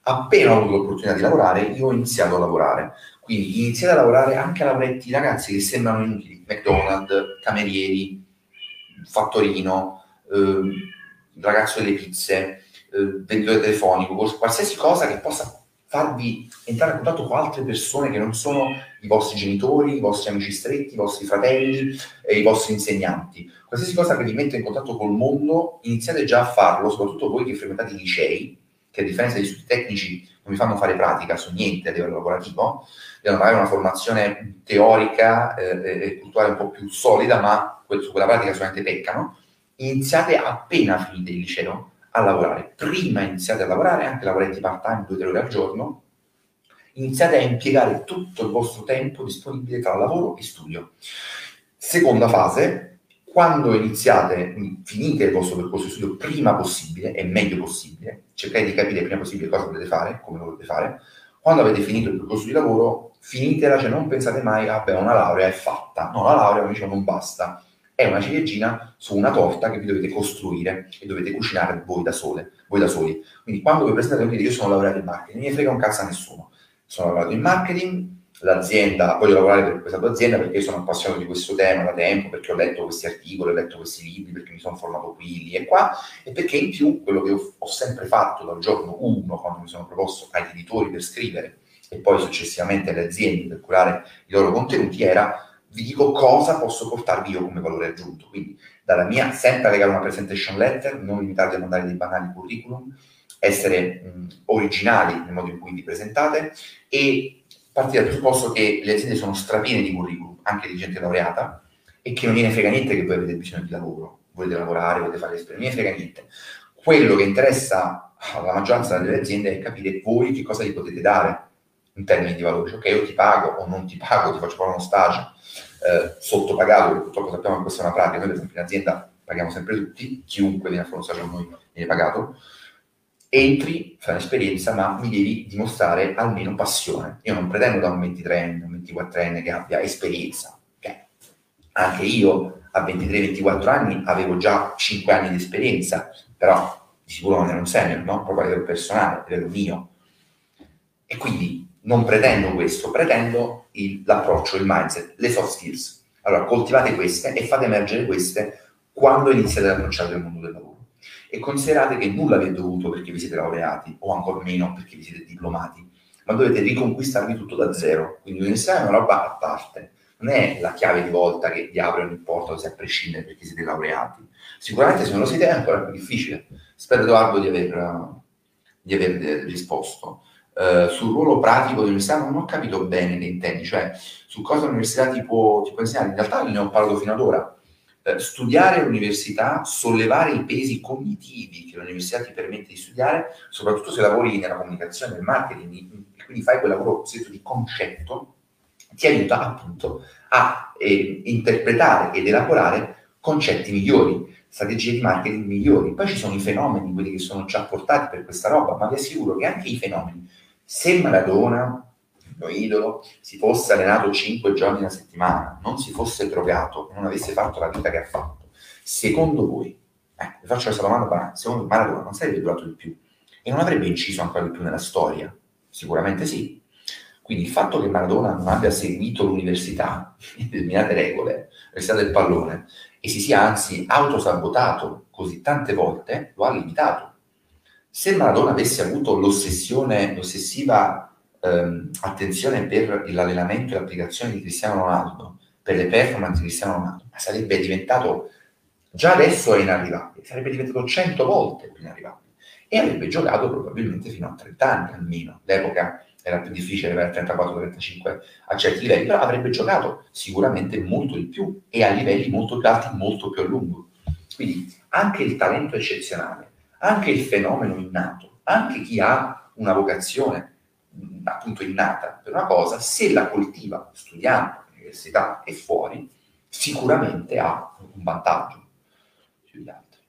Appena ho avuto l'opportunità di lavorare, io ho iniziato a lavorare, quindi iniziate a lavorare anche a lavoretti ragazzi che sembrano inutili, McDonald's, camerieri, fattorino, eh, ragazzo delle pizze, eh, venditore telefonico, qualsiasi cosa che possa farvi entrare in contatto con altre persone che non sono i vostri genitori, i vostri amici stretti, i vostri fratelli e i vostri insegnanti. Qualsiasi cosa che vi metta in contatto col mondo, iniziate già a farlo, soprattutto voi che frequentate i licei, che a differenza degli studi tecnici non vi fanno fare pratica su niente a livello lavorativo, devono avere una formazione teorica eh, e culturale un po' più solida, ma su quella pratica solamente peccano. Iniziate appena finite il liceo a lavorare. Prima iniziate a lavorare, anche lavoretti part-time, due o tre ore al giorno, iniziate a impiegare tutto il vostro tempo disponibile tra lavoro e studio. Seconda fase, quando iniziate, finite il vostro percorso di studio prima possibile e meglio possibile, cercate di capire prima possibile cosa volete fare, come lo volete fare. Quando avete finito il percorso di lavoro, finitela, cioè non pensate mai, ah una laurea è fatta. No, la laurea, come dicevo, non basta è una ciliegina su una torta che vi dovete costruire e dovete cucinare voi da, sole, voi da soli. Quindi quando vi presentate un dire io sono laureato in marketing, non mi frega un cazzo a nessuno. Sono laureato in marketing, l'azienda, voglio lavorare per questa tua azienda perché sono appassionato di questo tema da tempo, perché ho letto questi articoli, ho letto questi libri, perché mi sono formato qui, lì e qua, e perché in più quello che ho, ho sempre fatto dal giorno 1, quando mi sono proposto agli editori per scrivere, e poi successivamente alle aziende per curare i loro contenuti, era vi dico cosa posso portarvi io come valore aggiunto. Quindi, dalla mia, sempre legare una presentation letter, non limitarvi a mandare dei banali curriculum, essere mh, originali nel modo in cui vi presentate e partire dal presupposto che le aziende sono strapiene di curriculum, anche di gente laureata, e che non gliene frega niente che voi avete bisogno di lavoro, volete lavorare, volete fare l'esperienza, non gliene frega niente. Quello che interessa alla maggioranza delle aziende è capire voi che cosa gli potete dare in termini di valore. Ok, io ti pago o non ti pago, ti faccio fare uno stage, eh, sottopagato, perché purtroppo sappiamo che questa è una pratica, noi per esempio in azienda paghiamo sempre tutti, chiunque viene a fare un stage con noi viene pagato, entri, fai un'esperienza, ma mi devi dimostrare almeno passione. Io non pretendo da un 23enne, un 24enne che abbia esperienza. Okay? Anche io a 23-24 anni avevo già 5 anni di esperienza, però di sicuro non ero un senior, no? proprio a livello personale, a livello mio. E quindi non pretendo questo, pretendo il, l'approccio, il mindset, le soft skills. Allora, coltivate queste e fate emergere queste quando iniziate ad approcciare il mondo del lavoro. E considerate che nulla vi è dovuto perché vi siete laureati, o ancora meno perché vi siete diplomati, ma dovete riconquistarvi tutto da zero. Quindi l'università è una roba a parte, non è la chiave di volta che vi apre ogni porta, se a prescindere perché siete laureati. Sicuramente se non lo siete è ancora più difficile. Spero Edoardo di aver, di aver risposto. Uh, sul ruolo pratico dell'università non ho capito bene che intendi, cioè su cosa l'università ti può, ti può insegnare. In realtà ne ho parlato fino ad ora. Uh, studiare all'università, sollevare i pesi cognitivi che l'università ti permette di studiare, soprattutto se lavori nella comunicazione, nel marketing, quindi fai quel lavoro di concetto, ti aiuta appunto a eh, interpretare ed elaborare concetti migliori, strategie di marketing migliori. Poi ci sono i fenomeni, quelli che sono già portati per questa roba, ma vi assicuro che anche i fenomeni se Maradona, mio idolo, si fosse allenato 5 giorni alla settimana, non si fosse drogato, non avesse fatto la vita che ha fatto, secondo voi, eh, vi faccio questa domanda banale, secondo Maradona non sarebbe durato di più e non avrebbe inciso ancora di più nella storia? Sicuramente sì. Quindi il fatto che Maradona non abbia seguito l'università, determinate regole, l'università del pallone, e si sia anzi autosabotato così tante volte, lo ha limitato se Maradona avesse avuto l'ossessione, l'ossessiva ehm, attenzione per l'allenamento e l'applicazione di Cristiano Ronaldo, per le performance di Cristiano Ronaldo, sarebbe diventato, già adesso è inarrivabile, sarebbe diventato 100 volte più inarrivabile e avrebbe giocato probabilmente fino a 30 anni almeno. L'epoca era più difficile avere 34-35 a certi livelli, però avrebbe giocato sicuramente molto di più e a livelli molto più alti, molto più a lungo. Quindi anche il talento eccezionale anche il fenomeno innato, anche chi ha una vocazione appunto innata per una cosa, se la coltiva studiando all'università e fuori, sicuramente ha un vantaggio sugli altri.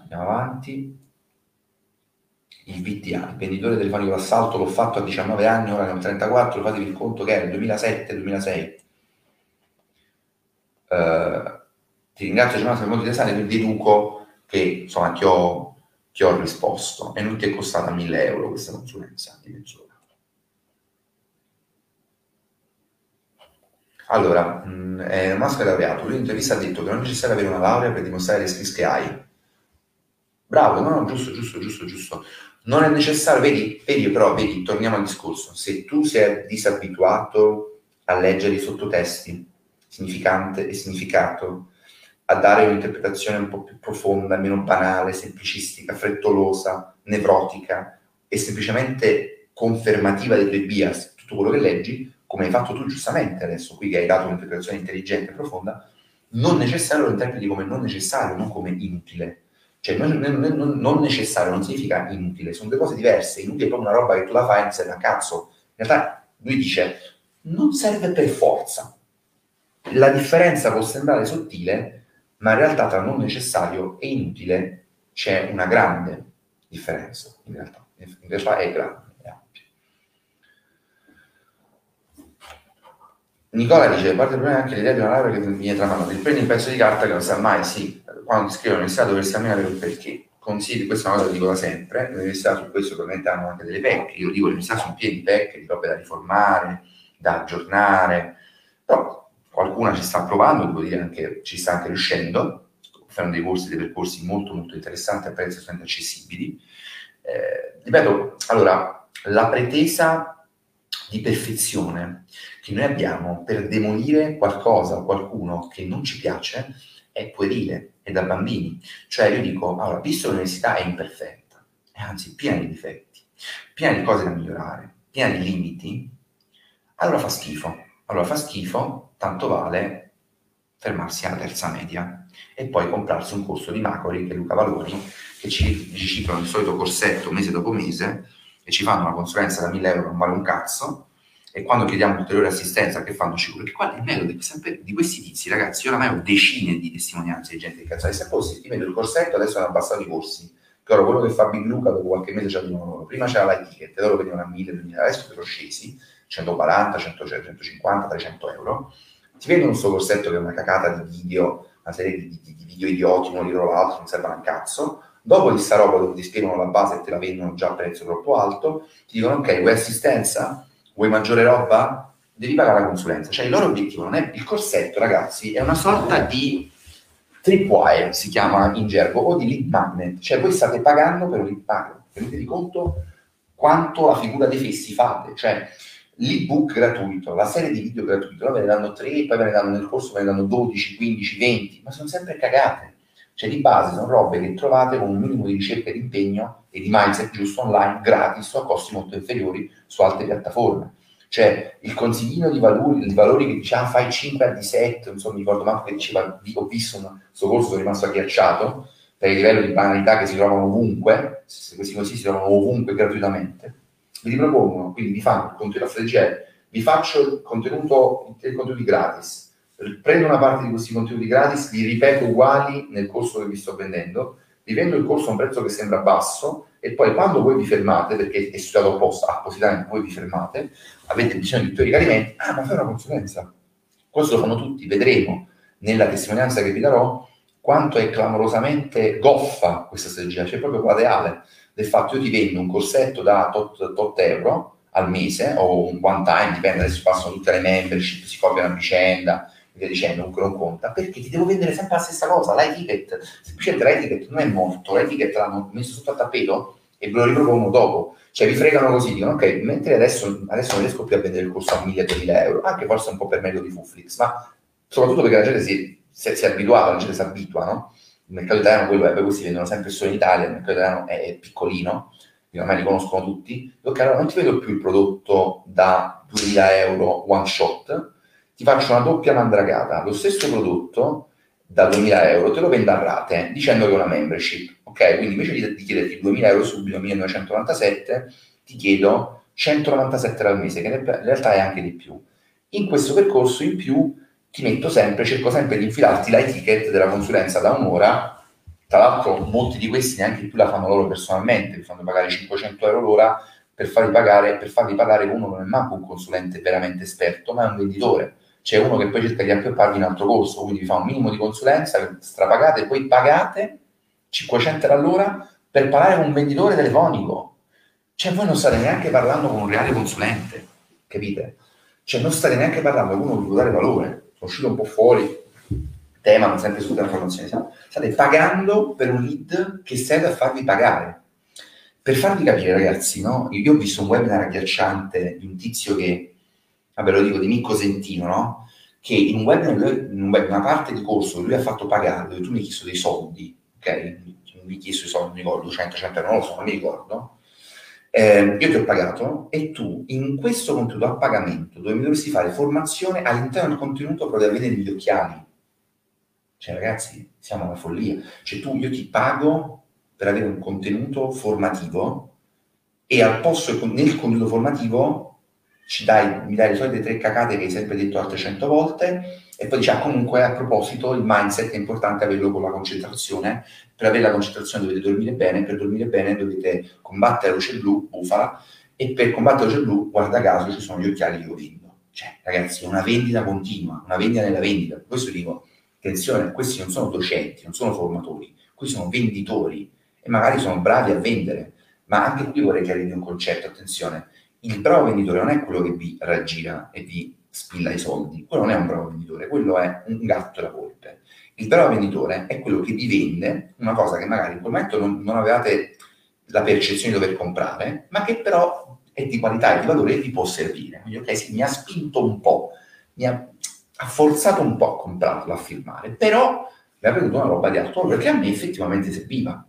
Andiamo avanti. Il VTA, il venditore telefonico d'assalto, l'ho fatto a 19 anni, ora ne ho 34, fatevi il conto che era il 2007-2006. Uh, ti ringrazio Giovanni per molto interessante, deduco che insomma ti ho ti ho risposto e non ti è costata 1000 euro questa consulenza di mezz'ora. Allora, mh, Masco è laureato, lui in intervista ha detto che non è necessario avere una laurea per dimostrare le skills che hai. Bravo, no, no, giusto, giusto, giusto, giusto. Non è necessario, vedi, vedi però, vedi, torniamo al discorso, se tu sei disabituato a leggere i sottotesti, significante e significato, a dare un'interpretazione un po' più profonda, meno banale, semplicistica, frettolosa, nevrotica e semplicemente confermativa dei tuoi bias, tutto quello che leggi, come hai fatto tu giustamente adesso, qui che hai dato un'interpretazione intelligente e profonda, non necessario lo interpreti come non necessario, non come inutile. Cioè non, non, non, necessario non significa inutile, sono due cose diverse. Inutile è proprio una roba che tu la fai e non serve a cazzo. In realtà lui dice non serve per forza. La differenza può sembrare sottile, ma in realtà tra non necessario e inutile c'è una grande differenza, in realtà, in realtà è grande. È Nicola dice, a parte il problema è anche l'idea di una laurea che viene tramandata, il prendi un pezzo di carta che non sa mai, sì, quando ti scrivono all'università dovresti avere un perché. Consigli, questa è una cosa che dico da sempre, le università su questo probabilmente hanno anche delle pecche, io dico le università sono piene di pecche, di robe da riformare, da aggiornare, però qualcuna ci sta provando, devo dire anche ci sta anche riuscendo, fanno dei corsi, dei percorsi molto molto interessanti a prezzi assolutamente accessibili. Eh, ripeto, allora, la pretesa di perfezione che noi abbiamo per demolire qualcosa o qualcuno che non ci piace è puerile, è da bambini. Cioè io dico, allora, visto che l'università è imperfetta, è anzi piena di difetti, piena di cose da migliorare, piena di limiti, allora fa schifo. Allora fa schifo tanto vale fermarsi alla terza media e poi comprarsi un corso di Macori che Luca Valori che ci riciclano il solito corsetto mese dopo mese e ci fanno una consulenza da 1000 euro non vale un cazzo E quando chiediamo ulteriore assistenza, che fanno? Ci perché qua il metodo sempre di questi tizi, ragazzi. Io oramai ho decine di testimonianze di gente che cazzo. Se fossi, ti vedo il corsetto, adesso hanno abbassato i corsi. Che ora quello che fa Big Luca dopo qualche mese c'è di nuovo. Prima c'era la ticket, loro venivano a 1000, 2000, adesso sono scesi 140, 100, 150, 300 euro. Ti vendono questo corsetto che è una cacata di video, una serie di, di, di video idioti, uno dietro l'altro, non servono a un cazzo. Dopo di sta roba dove ti spiegano la base e te la vendono già a prezzo troppo alto, ti dicono ok, vuoi assistenza? Vuoi maggiore roba? Devi pagare la consulenza. Cioè il loro obiettivo non è il corsetto, ragazzi, è una sorta di tripwire, si chiama in gergo, o di lead magnet. Cioè voi state pagando per un lead magnet. Rendete conto quanto la figura dei fessi fate. Cioè l'ebook gratuito, la serie di video gratuito, ve ne danno 3, poi ve ne danno nel corso, ve ne danno 12, 15, 20, ma sono sempre cagate. Cioè di base sono robe che trovate con un minimo di ricerca di impegno e di mindset giusto online, gratis a costi molto inferiori su altre piattaforme. Cioè il consiglino di valori, di valori che diceva ah, fai 5 a di 7, non so, mi ricordo manco che diceva, ho visto questo corso, sono rimasto agghiacciato per il livello di banalità che si trovano ovunque, questi consigli si trovano ovunque gratuitamente vi ripropongono, quindi vi fanno il contenuto, la strategia è vi faccio il contenuto, i contenuti gratis, prendo una parte di questi contenuti gratis, li ripeto uguali nel corso che vi sto vendendo, vi vendo il corso a un prezzo che sembra basso e poi quando voi vi fermate, perché è studiato apposta, appositamente voi vi fermate, avete bisogno di ulteriori chiarimenti, ah ma fai una consulenza. Questo lo fanno tutti, vedremo nella testimonianza che vi darò quanto è clamorosamente goffa questa strategia, cioè proprio plateale del fatto io ti vendo un corsetto da tot, tot euro al mese o un one time, dipende, adesso passano tutte le membership, si copiano a vicenda, via dicendo, comunque non conta, perché ti devo vendere sempre la stessa cosa, l'eticket, semplicemente l'eticket non è morto, l'eticket l'hanno messo sotto a tappeto e ve lo ripropongono dopo, cioè vi fregano così, dicono ok, mentre adesso, adesso non riesco più a vendere il corso a 1000-2000 euro, anche forse un po' per meglio di Fuflix, ma soprattutto perché la gente si, si, si è abituata, la gente si abitua, no? il mercato italiano quello è, poi questi vendono sempre solo in Italia, il mercato italiano è, è piccolino, ormai li conoscono tutti, ok, allora non ti vedo più il prodotto da 2000 euro one shot, ti faccio una doppia mandragata, lo stesso prodotto da 2000 euro te lo vendo a rate dicendo che è una membership, ok? Quindi invece di, di chiederti 2000 euro subito, 1997, ti chiedo 197 euro al mese, che in realtà è anche di più. In questo percorso in più ti metto sempre, cerco sempre di infilarti la etichetta della consulenza da un'ora. Tra l'altro, molti di questi neanche più la fanno loro personalmente, vi fanno pagare 500 euro l'ora per farvi pagare, per farvi parlare con uno non è manco un consulente veramente esperto, ma è un venditore. C'è uno che poi cerca di appiopparvi un altro corso, quindi vi fa un minimo di consulenza, strapagate, e poi pagate 500 euro all'ora per parlare con un venditore telefonico. Cioè voi non state neanche parlando con un reale consulente, capite? Cioè non state neanche parlando con uno che può dare valore uscito un po' fuori, tema, ma sempre sulla informazione, state pagando per un lead che serve a farvi pagare. Per farvi capire, ragazzi, no? io ho visto un webinar agghiacciante di un tizio che, vabbè lo dico, di Nicco Sentino, no? che in un webinar, in una parte di corso che lui ha fatto pagare, dove tu mi hai chiesto dei soldi, ok? Mi hai chiesto i soldi, non mi ricordo, 100, 100 euro, non lo so, non mi ricordo, eh, io ti ho pagato e tu in questo contenuto a pagamento dove mi dovresti fare formazione all'interno del contenuto proprio da vedere gli occhiali. Cioè ragazzi, siamo alla follia. Cioè tu, io ti pago per avere un contenuto formativo e al posto nel contenuto formativo dai, mi dai le solite tre cacate che hai sempre detto altre cento volte e poi diciamo comunque a proposito il mindset è importante averlo con la concentrazione. Per avere la concentrazione dovete dormire bene per dormire bene dovete combattere la luce blu, bufala e per combattere la luce blu guarda caso ci sono gli occhiali che io vendo cioè ragazzi è una vendita continua una vendita nella vendita. Questo dico attenzione questi non sono docenti non sono formatori questi sono venditori e magari sono bravi a vendere. Ma anche qui vorrei chiarire un concetto attenzione il bravo venditore non è quello che vi raggira e vi spilla i soldi, quello non è un bravo venditore, quello è un gatto da volpe. Il bravo venditore è quello che vi vende una cosa che magari in quel momento non, non avevate la percezione di dover comprare, ma che però è di qualità e di valore e vi può servire. Quindi, ok, sì, mi ha spinto un po', mi ha, ha forzato un po' a comprarlo, a firmare, però mi ha venduto una roba di alto valore che a me effettivamente serviva.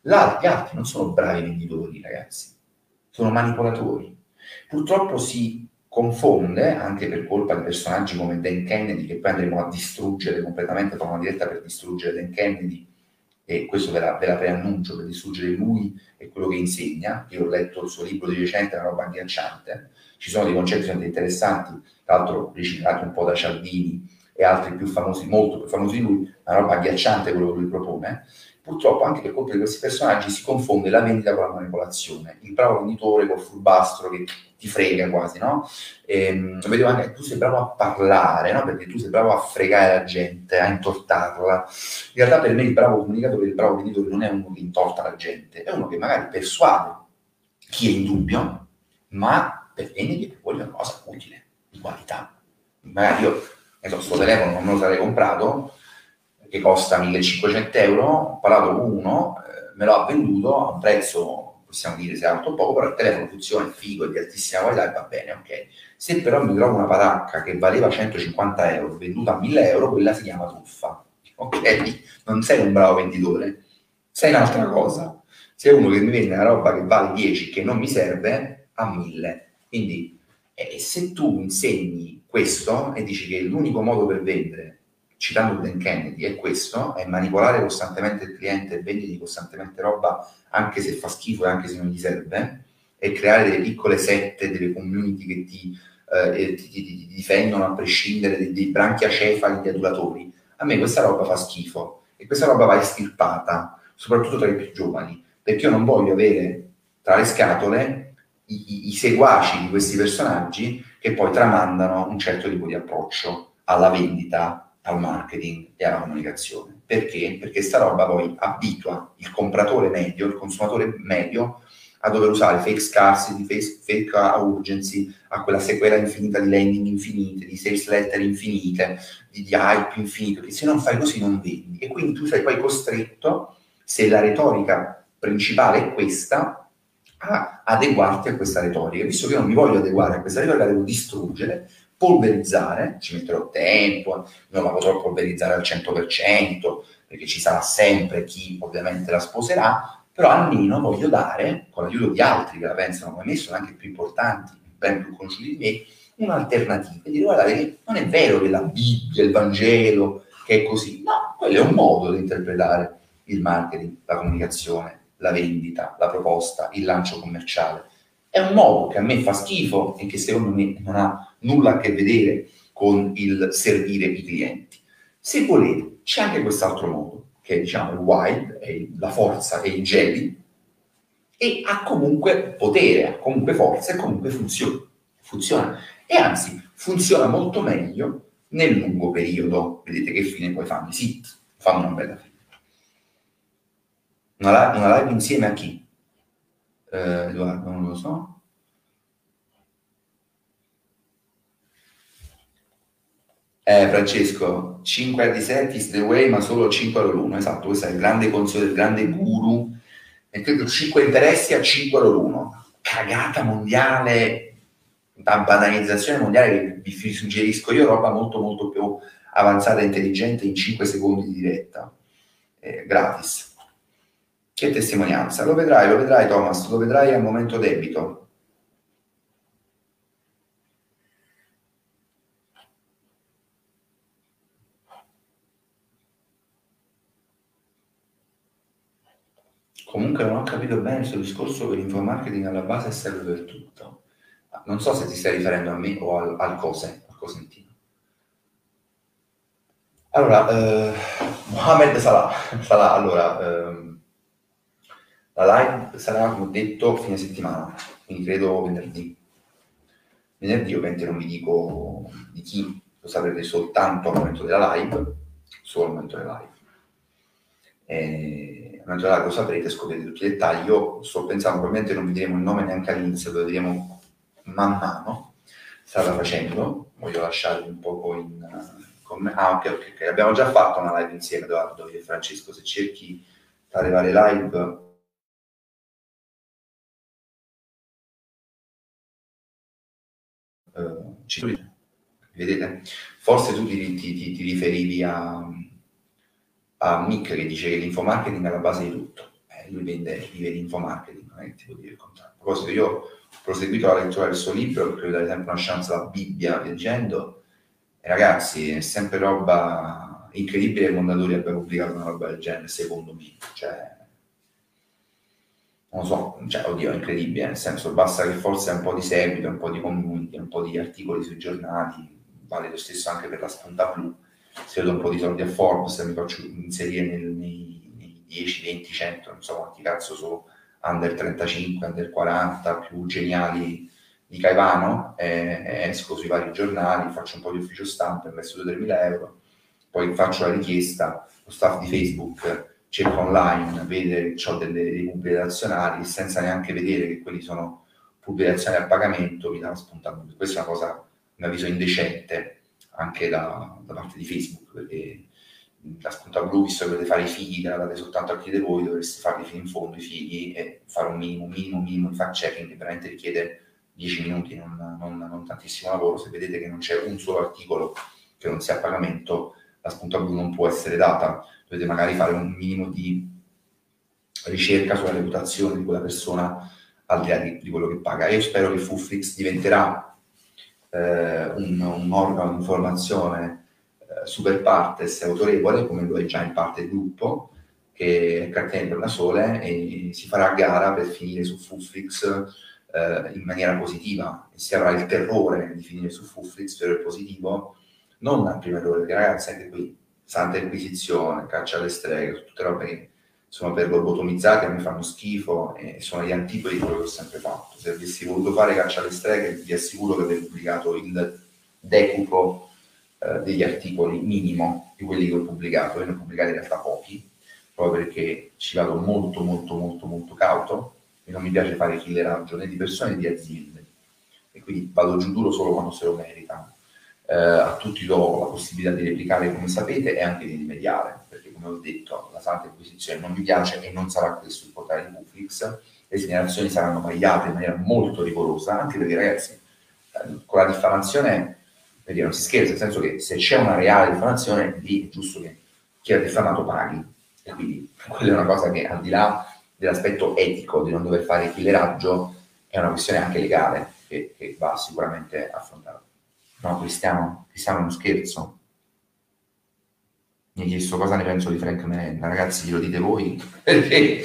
Gli altri non sono bravi venditori, ragazzi, sono manipolatori. Purtroppo si confonde, anche per colpa di personaggi come Dan Kennedy, che poi andremo a distruggere completamente, farò una diretta per distruggere Dan Kennedy e questo ve la, ve la preannuncio per distruggere lui e quello che insegna, io ho letto il suo libro di recente, è una roba agghiacciante, ci sono dei concetti interessanti, tra l'altro riciclati un po' da Cialdini e altri più famosi, molto più famosi di lui, una roba agghiacciante quello che lui propone, purtroppo anche per colpa di questi personaggi si confonde la vendita con la manipolazione. Il bravo venditore col furbastro che ti frega quasi, no? E, ehm, vedevo anche che tu sei bravo a parlare, no? Perché tu sei bravo a fregare la gente, a intortarla. In realtà per me il bravo comunicatore, il bravo venditore non è uno che intorta la gente, è uno che magari persuade chi è in dubbio, ma per vendere che vuole una cosa utile, di qualità. Magari io, ne so, questo telefono non me lo sarei comprato, che costa 1500 euro, ho parlato con uno, eh, me lo ha venduto a un prezzo, possiamo dire se è alto o poco, però il telefono funziona, è figo, è di altissima qualità e va bene, ok. Se però mi trovo una patacca che valeva 150 euro, venduta a 1000 euro, quella si chiama truffa, ok? Non sei un bravo venditore, sei un'altra cosa. Sei uno che mi vende una roba che vale 10, che non mi serve, a 1000. Quindi, eh, se tu insegni questo e dici che l'unico modo per vendere citando Dan Kennedy, è questo, è manipolare costantemente il cliente e vendergli costantemente roba anche se fa schifo e anche se non gli serve, e creare delle piccole sette, delle community che ti, eh, ti, ti, ti difendono a prescindere dei, dei branchiacefali di adulatori. A me questa roba fa schifo e questa roba va estirpata, soprattutto tra i più giovani, perché io non voglio avere tra le scatole i, i, i seguaci di questi personaggi che poi tramandano un certo tipo di approccio alla vendita al marketing e alla comunicazione. Perché? Perché sta roba poi abitua il compratore medio, il consumatore medio, a dover usare fake scarcity, fake, fake urgency, a quella sequela infinita di landing infinite, di sales letter infinite, di, di hype infinito, che se non fai così non vendi. E quindi tu sei poi costretto, se la retorica principale è questa, a adeguarti a questa retorica. Visto che io non mi voglio adeguare a questa retorica, la devo distruggere, polverizzare, ci metterò tempo, non la potrò polverizzare al 100%, perché ci sarà sempre chi ovviamente la sposerà, però almeno voglio dare, con l'aiuto di altri che la pensano come me, sono anche più importanti, ben più conosciuti di me, un'alternativa e dire guardate che non è vero che la Bibbia, il Vangelo, che è così, no, quello è un modo di interpretare il marketing, la comunicazione, la vendita, la proposta, il lancio commerciale. È un modo che a me fa schifo e che secondo me non ha nulla a che vedere con il servire i clienti. Se volete, c'è anche quest'altro modo, che è diciamo il wild, è la forza e il Jedi, e ha comunque potere, ha comunque forza e comunque funziona. funziona. E anzi, funziona molto meglio nel lungo periodo. Vedete che fine poi fanno i sit, fanno una bella fine. Una live, una live insieme a chi? Eh, Edoardo, non lo so. Eh, Francesco, 5 a set is the way, ma solo 5 all'1. Esatto, questo è il grande consiglio del grande guru. E credo 5 interessi a 5 all'1. Cagata mondiale, una banalizzazione mondiale che vi suggerisco io, roba molto molto più avanzata e intelligente in 5 secondi di diretta. Eh, gratis. Che testimonianza. Lo vedrai, lo vedrai Thomas, lo vedrai al momento debito. Comunque non ho capito bene il suo discorso che l'infomarketing alla base serve per tutto. Non so se ti stai riferendo a me o al, al cose, al cosentino. Allora, eh, Mohamed Salah, Salah allora, ehm, la live sarà, come ho detto, fine settimana, quindi credo venerdì. Venerdì ovviamente non vi dico di chi, lo saprete soltanto al momento della live, solo al momento della live. E naturale lo saprete, scoprite tutti i dettagli. Io sto pensando, probabilmente non vi diremo il nome neanche all'inizio, lo vedremo man mano, strada facendo. Voglio lasciarvi un po' in... Con Ah, ok, ok, ok. Abbiamo già fatto una live insieme, Edoardo e Francesco. Se cerchi le varie live... Uh, ci... Vedete? Forse tu ti, ti, ti, ti riferivi a a Mick che dice che l'infomarketing è la base di tutto. Eh, lui vende, vive l'infomarketing, non è che ti vuol dire il contrario. A proposito, io ho proseguito la lettura del suo libro perché dare sempre una chance alla Bibbia, leggendo, e ragazzi, è sempre roba incredibile che Mondadori abbia pubblicato una roba del genere, secondo me. Cioè, non lo so, cioè, oddio, è incredibile, nel senso, basta che forse un po' di seguito, un po' di community, un po' di articoli sui giornali, vale lo stesso anche per la spunta blu, se do un po' di soldi a Forbes, mi faccio inserire nel, nei, nei 10, 20, 100, non so quanti cazzo sono, under 35, under 40, più geniali di Caivano, eh, esco sui vari giornali, faccio un po' di ufficio stampa, investo 2-3 mila euro, poi faccio la richiesta, lo staff di Facebook cerca online, vede che ho delle, dei pubblici azionari, senza neanche vedere che quelli sono pubblicazioni a pagamento, mi danno spuntato. Questa è una cosa, a mio avviso, indecente anche da, da parte di Facebook, perché la spunta blu, visto che dovete fare i figli la date soltanto a chi di voi, dovreste farli fino in fondo i figli e fare un minimo, minimo, minimo di fact checking che veramente richiede 10 minuti, non, non, non, tantissimo lavoro. Se vedete che non c'è un solo articolo che non sia a pagamento, la spunta blu non può essere data. Dovete magari fare un minimo di ricerca sulla reputazione di quella persona al di là di, di quello che paga. Io spero che Fuflix diventerà eh, un, un, organo di informazione eh, super partes autorevole, come lo è già in parte il gruppo, che è Crackten per la Sole, e si farà gara per finire su Fuflix eh, in maniera positiva e si avrà il terrore di finire su Fuflix per il positivo, non al primo errore, perché ragazzi anche qui Santa Inquisizione, caccia alle streghe, tutte robe che sono per lobotomizzati, a me fanno schifo e sono gli antipodi di quello che ho sempre fatto. Se avessi voluto fare caccia alle streghe, vi assicuro che avrei pubblicato il decupo eh, degli articoli minimo di quelli che ho pubblicato, e ne ho pubblicati in realtà pochi, proprio perché ci vado molto, molto, molto, molto cauto e non mi piace fare killeraggio né di persone né di aziende. E quindi vado giù duro solo quando se lo meritano. Eh, a tutti do la possibilità di replicare come sapete e anche di rimediare come ho detto, la Santa Inquisizione non mi piace e non sarà questo il portale di Buflix, le segnalazioni saranno tagliate in maniera molto rigorosa, anche perché ragazzi, eh, con la diffamazione dire, non si scherza, nel senso che se c'è una reale diffamazione, lì è giusto che chi ha diffamato paghi. E quindi quella è una cosa che al di là dell'aspetto etico di non dover fare killeraggio, è una questione anche legale che, che va sicuramente affrontata. No, Cristiano, Cristiano è uno scherzo, mi ha chiesto cosa ne penso di Frank Menenda. Ragazzi, lo dite voi, perché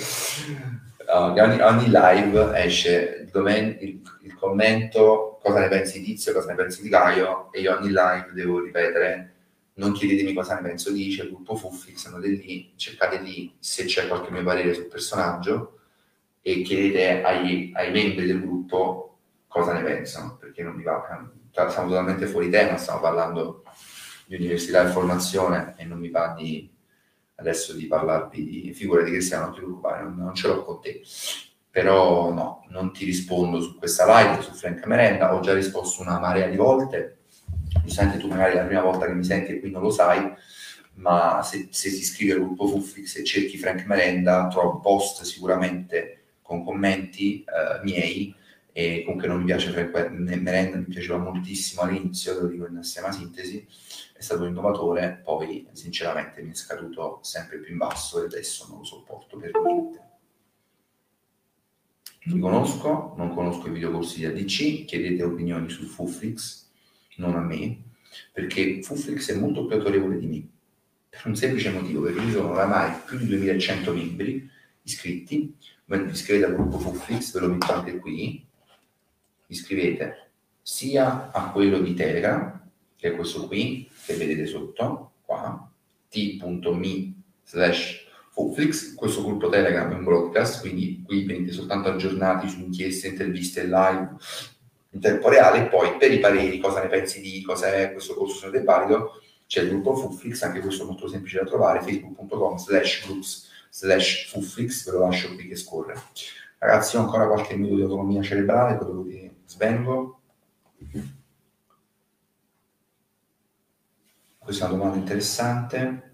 ogni, ogni, live esce il, domen- il, il, commento cosa ne pensi di Tizio, cosa ne pensi di Gaio, e io ogni live devo ripetere. Non chiedetemi cosa ne penso di, c'è il gruppo Fuffix, andate lì, cercate lì se c'è qualche mio parere sul personaggio e chiedete ai, ai membri del gruppo cosa ne pensano, perché non mi va, siamo totalmente fuori tema, stiamo parlando di università e formazione e non mi va di adesso di parlarvi di figure di Cristiano, non ti preoccupare, non, non ce l'ho con te. Però no, non ti rispondo su questa live, su Frank Merenda, ho già risposto una marea di volte, mi senti tu magari la prima volta che mi senti e qui non lo sai, ma se, se ti iscrivi al gruppo Fuffix e cerchi Frank Merenda, trovo post sicuramente con commenti eh, miei e comunque non mi piace Frank Merenda, mi piaceva moltissimo all'inizio, lo dico in estrema sintesi, stato innovatore, poi sinceramente mi è scaduto sempre più in basso e adesso non lo sopporto per niente. Li conosco, non conosco i videocorsi di ADC, chiedete opinioni su Fuflix, non a me, perché Fuflix è molto più autorevole di me, per un semplice motivo, perché ci sono oramai più di 2100 membri iscritti, vi iscrivete al gruppo Fuflix, ve lo metto anche qui, iscrivete sia a quello di Telegram, che è questo qui, che vedete sotto, qua, t.me slash Fuflix, questo gruppo Telegram è un broadcast, quindi qui venite soltanto aggiornati su inchieste, interviste live in tempo reale, poi per i pareri, cosa ne pensi di cosa è questo corso se è valido, c'è il gruppo Fuflix, anche questo è molto semplice da trovare, facebook.com slash groups slash Fuflix, ve lo lascio qui che scorre. Ragazzi, ho ancora qualche minuto di autonomia cerebrale, quello che svengo. Questa è una domanda interessante.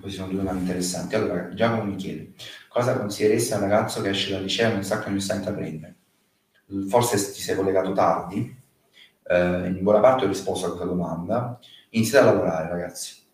Queste sono due domande interessanti. Allora, Giacomo mi chiede, cosa consiglieresti a un ragazzo che esce dal liceo e non sa che sta intraprendere? Forse ti sei collegato tardi, eh, in buona parte ho risposto a questa domanda. Iniziate a lavorare, ragazzi.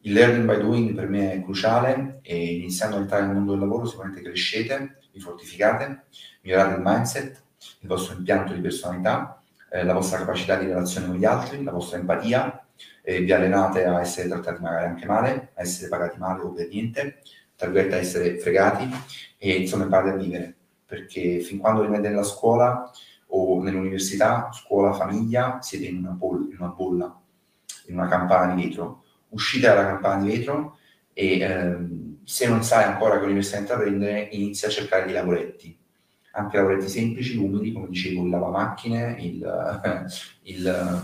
Il learning by doing per me è cruciale e iniziando a entrare nel mondo del lavoro sicuramente crescete, vi fortificate, migliorate il mindset, il vostro impianto di personalità eh, la vostra capacità di relazione con gli altri, la vostra empatia, eh, vi allenate a essere trattati magari anche male, a essere pagati male o per niente, tra virgolette a essere fregati e insomma imparate a vivere, perché fin quando rimanete nella scuola o nell'università, scuola, famiglia, siete in una, bolla, in una bolla, in una campana di vetro. Uscite dalla campana di vetro e ehm, se non sai ancora che università intraprendere, inizia a cercare dei lavoretti anche lavoretti semplici, umili, come dicevo, il lavamacchine, il, il,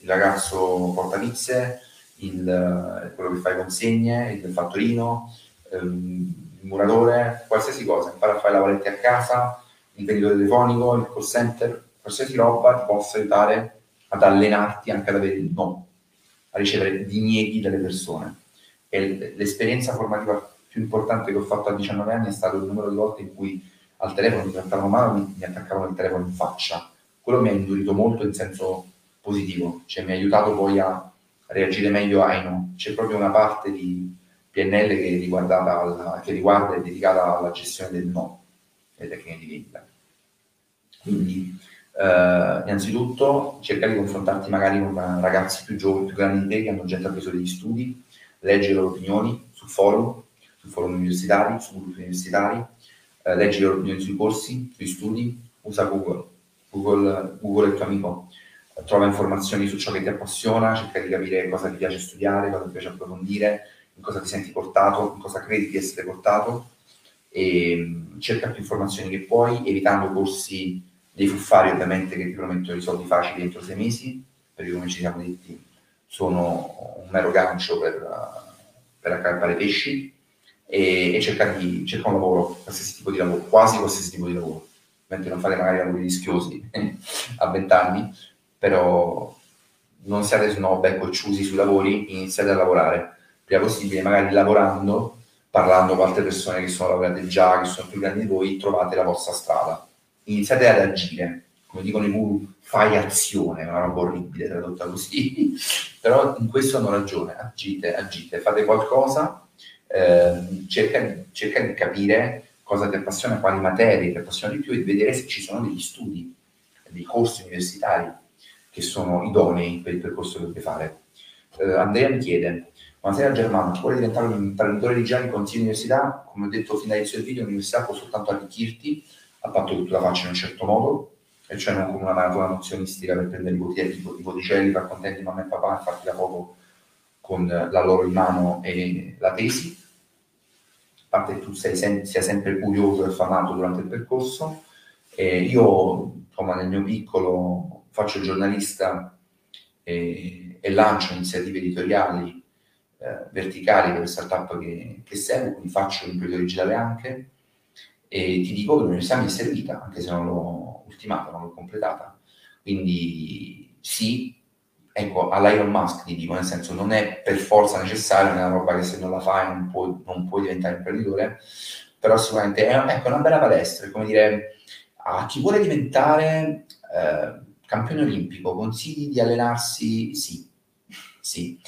il ragazzo portavizze, il, quello che fa consegne, il fattorino, ehm, il muratore, qualsiasi cosa, impara a fare lavoretti a casa, il venditore telefonico, il call center, qualsiasi roba ti possa aiutare ad allenarti anche ad avere il no, a ricevere dinieghi dalle persone. E l'esperienza formativa più importante che ho fatto a 19 anni è stato il numero di volte in cui al telefono mi trattavano male, mi, mi attaccavano il telefono in faccia. Quello mi ha indurito molto in senso positivo, cioè mi ha aiutato poi a reagire meglio ai no. C'è proprio una parte di PNL che, alla, che riguarda e dedicata alla gestione del no, le tecniche di vendita. Quindi, eh, innanzitutto, cercare di confrontarti magari con ragazzi più giovani, più grandi di te, che hanno già intrapreso degli studi, leggi le loro opinioni sul forum, sul forum universitario, su gruppi universitari, eh, leggi le opinioni sui corsi, sui studi, usa Google. Google, Google è il tuo amico, trova informazioni su ciò che ti appassiona, cerca di capire cosa ti piace studiare, cosa ti piace approfondire, in cosa ti senti portato, in cosa credi di essere portato e mm, cerca più informazioni che puoi, evitando corsi dei fuffari ovviamente che ti promettono i soldi facili entro sei mesi, perché come ci siamo detti sono un mero gancio per, per accampare pesci e, e cercare di cercare un lavoro, qualsiasi tipo di lavoro, quasi qualsiasi tipo di lavoro, mentre non fare magari lavori rischiosi a 20 anni, però non siate snob e cocciusi sui lavori, iniziate a lavorare. Prima possibile, magari lavorando, parlando con altre persone che sono lavorate già, che sono più grandi di voi, trovate la vostra strada. Iniziate ad agire, come dicono i guru, fai azione, è una roba orribile tradotta così, però in questo hanno ragione, agite, agite, fate qualcosa eh, cerca, cerca, di capire cosa ti appassiona, quali materie ti appassionano di più e vedere se ci sono degli studi, dei corsi universitari che sono idonei per il percorso che vuoi fare. Eh, Andrea mi chiede, buonasera Germano, vuoi diventare un imprenditore di già in consiglio università? Come ho detto fin dall'inizio del video, l'università può soltanto arricchirti, a patto che tu la faccia in un certo modo, e cioè non come una maratona nozionistica per prendere i voti, i voticelli, far contenti mamma e papà e farti la foto con la loro in mano e la tesi, a parte che tu sei, sia sempre curioso e affamato durante il percorso. E io, insomma, nel mio piccolo faccio il giornalista e, e lancio iniziative editoriali eh, verticali per le startup che, che seguo, quindi faccio l'impresa digitale anche e ti dico che l'università mi è servita, anche se non l'ho ultimata, non l'ho completata. Quindi sì, ecco, all'Iron Musk ti dico, nel senso non è per forza necessario, è una roba che se non la fai non puoi, non puoi diventare imprenditore, però sicuramente è, ecco, una bella palestra, come dire, a chi vuole diventare eh, campione olimpico, consigli di allenarsi? Sì, sì.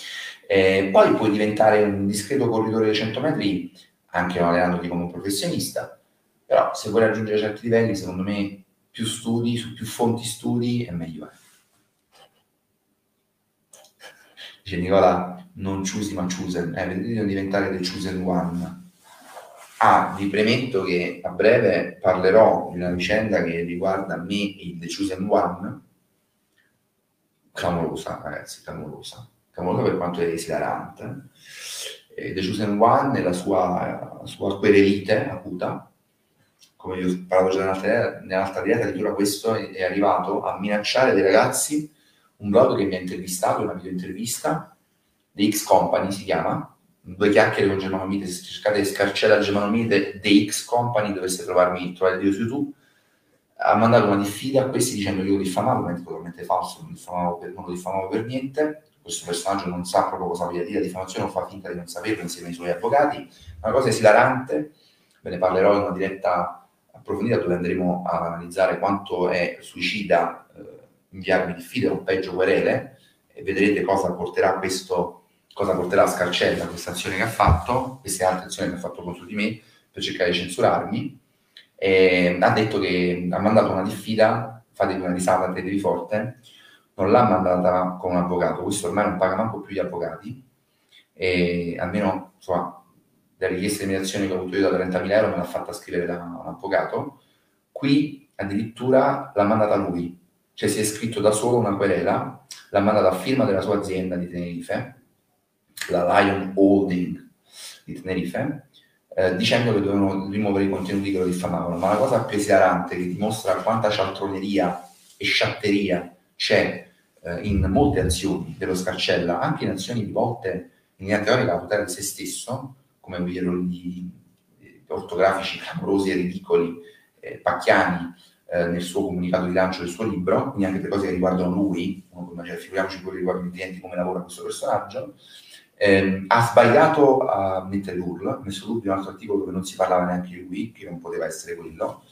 Eh, poi puoi diventare un discreto corridore di 100 metri anche allenandoti come professionista, però se vuoi raggiungere certi livelli, secondo me più studi, su più fonti studi è meglio è. Dice Nicola, non choosy ma chosen, eh, vedete diventare the chosen one. Ah, vi premetto che a breve parlerò di una vicenda che riguarda me il The Chosen One. Clamorosa, ragazzi, clamorosa. Clamorosa per quanto è esilarante. Eh, The Chosen One e la sua, la sua querelite acuta, come vi ho parlato già nell'altra, nell'altra diretta, addirittura questo è arrivato a minacciare dei ragazzi un blog che mi ha intervistato, una video intervista, The X Company si chiama, due chiacchiere con Germano Mite, se cercate scarcella Germano Mite, The X Company, dovesse trovarmi, trovare il video su YouTube, ha mandato una diffida a questi dicendo io lo diffamavo, ma è totalmente falso, non, diffamavo per, non lo diffamavo per niente, questo personaggio non sa proprio cosa voglia dire, la diffamazione non fa finta di non saperlo insieme ai suoi avvocati, una cosa esilarante, ve ne parlerò in una diretta approfondita dove andremo a analizzare quanto è suicida eh, inviarmi diffide o peggio querele e vedrete cosa porterà questo, cosa porterà a Scarcella questa azione che ha fatto, queste altre azioni che ha fatto contro di me per cercare di censurarmi. E ha detto che ha mandato una diffida fate una risata, tenevi forte, non l'ha mandata con un avvocato, questo ormai non paga manco più gli avvocati, e almeno insomma, la richiesta di mediazione che ho avuto io da 30.000 euro me l'ha fatta scrivere da un avvocato, qui addirittura l'ha mandata lui, cioè si è scritto da solo una querela, l'ha mandata a firma della sua azienda di Tenerife, la Lion Holding di Tenerife, eh, dicendo che dovevano rimuovere i contenuti che lo diffamavano. Ma la cosa più esilarante, che dimostra quanta cialtroneria e sciatteria c'è eh, in molte azioni dello Scarcella, anche in azioni rivolte in linea teorica a tutela di se stesso, come gli errori ortografici clamorosi e ridicoli, eh, pacchiani, eh, nel suo comunicato di lancio del suo libro, quindi anche per cose che riguardano lui, cioè, figuriamoci quello che riguarda i clienti, come lavora questo personaggio, eh, ha sbagliato a mettere l'URL, ha messo l'URL di un altro articolo dove non si parlava neanche di lui, che non poteva essere quello,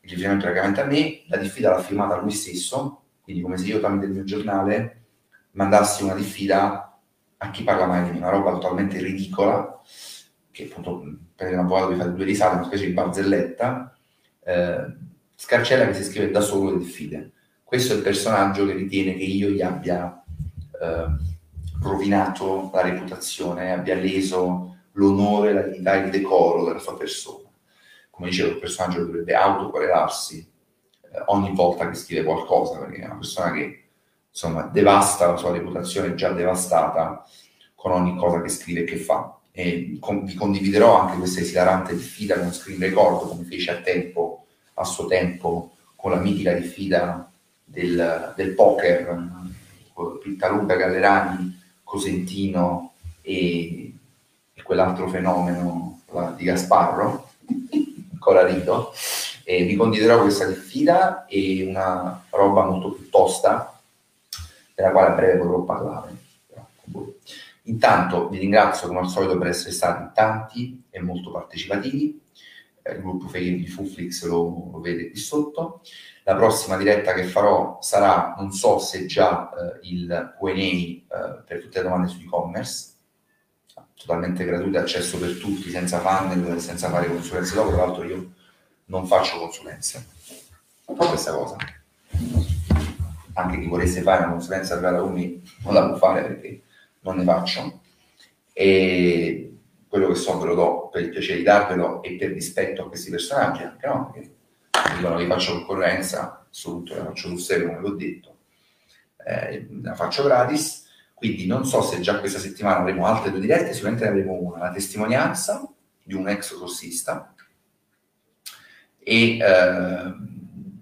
il riferimento praticamente a me, la diffida l'ha firmata lui stesso, quindi come se io tramite il mio giornale mandassi una diffida a chi parla mai di me, una roba totalmente ridicola, che appunto per un avvocato vi fate due risate, una specie di barzelletta, eh, Scarcella che si scrive da solo le diffide. Questo è il personaggio che ritiene che io gli abbia... Eh, rovinato la reputazione, abbia leso l'onore, la dignità e il decoro della sua persona. Come dicevo, il personaggio dovrebbe autoquarelarsi eh, ogni volta che scrive qualcosa, perché è una persona che insomma devasta la sua reputazione già devastata con ogni cosa che scrive e che fa. E con, vi condividerò anche questa esilarante diffida con screen record, come fece a tempo, a suo tempo, con la mitica diffida del, del poker, Pittaluca Gallerani Cosentino e, e quell'altro fenomeno la, di Gasparro, ancora rido, e vi condividerò questa diffida e una roba molto più tosta, della quale a breve potrò parlare. Intanto vi ringrazio come al solito per essere stati tanti e molto partecipativi. Il gruppo di Fuflix lo, lo vede qui sotto. La prossima diretta che farò sarà, non so se già eh, il QA eh, per tutte le domande su e-commerce, totalmente gratuito, accesso per tutti, senza funnel, senza fare consulenze dopo. Tra l'altro, io non faccio consulenze. Fa questa cosa. Anche chi volesse fare una consulenza privata con me non la può fare perché non ne faccio. E quello che so ve lo do per il piacere di darvelo e per rispetto a questi personaggi, anche no? Perché dicono che faccio concorrenza, assoluto, la faccio sul serio come l'ho detto, eh, la faccio gratis, quindi non so se già questa settimana avremo altre due dirette, sicuramente avremo una, la testimonianza di un ex tossista e, eh,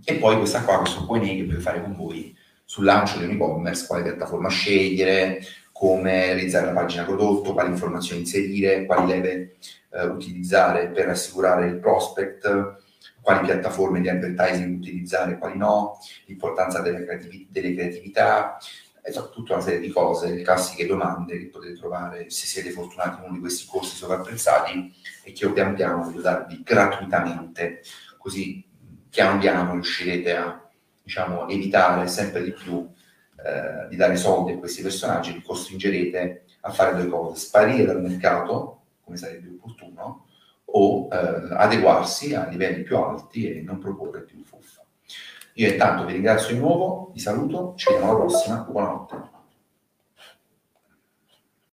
e poi questa qua, questo Q&A che puoi fare con voi sul lancio di un e-commerce, quale piattaforma scegliere, come realizzare la pagina prodotto, quali informazioni inserire, quali leve eh, utilizzare per assicurare il prospect, quali piattaforme di advertising utilizzare, quali no, l'importanza delle, creativ- delle creatività, esatto, tutta una serie di cose, le classiche domande che potete trovare se siete fortunati in uno di questi corsi sovrapprezzati e che io pian piano voglio darvi gratuitamente, così piano piano riuscirete a diciamo, evitare sempre di più eh, di dare soldi a questi personaggi, li costringerete a fare due cose, sparire dal mercato, come sarebbe opportuno, o eh, adeguarsi a livelli più alti e non proporre più fuffa. Io intanto vi ringrazio di nuovo, vi saluto, ci vediamo alla prossima, buonanotte.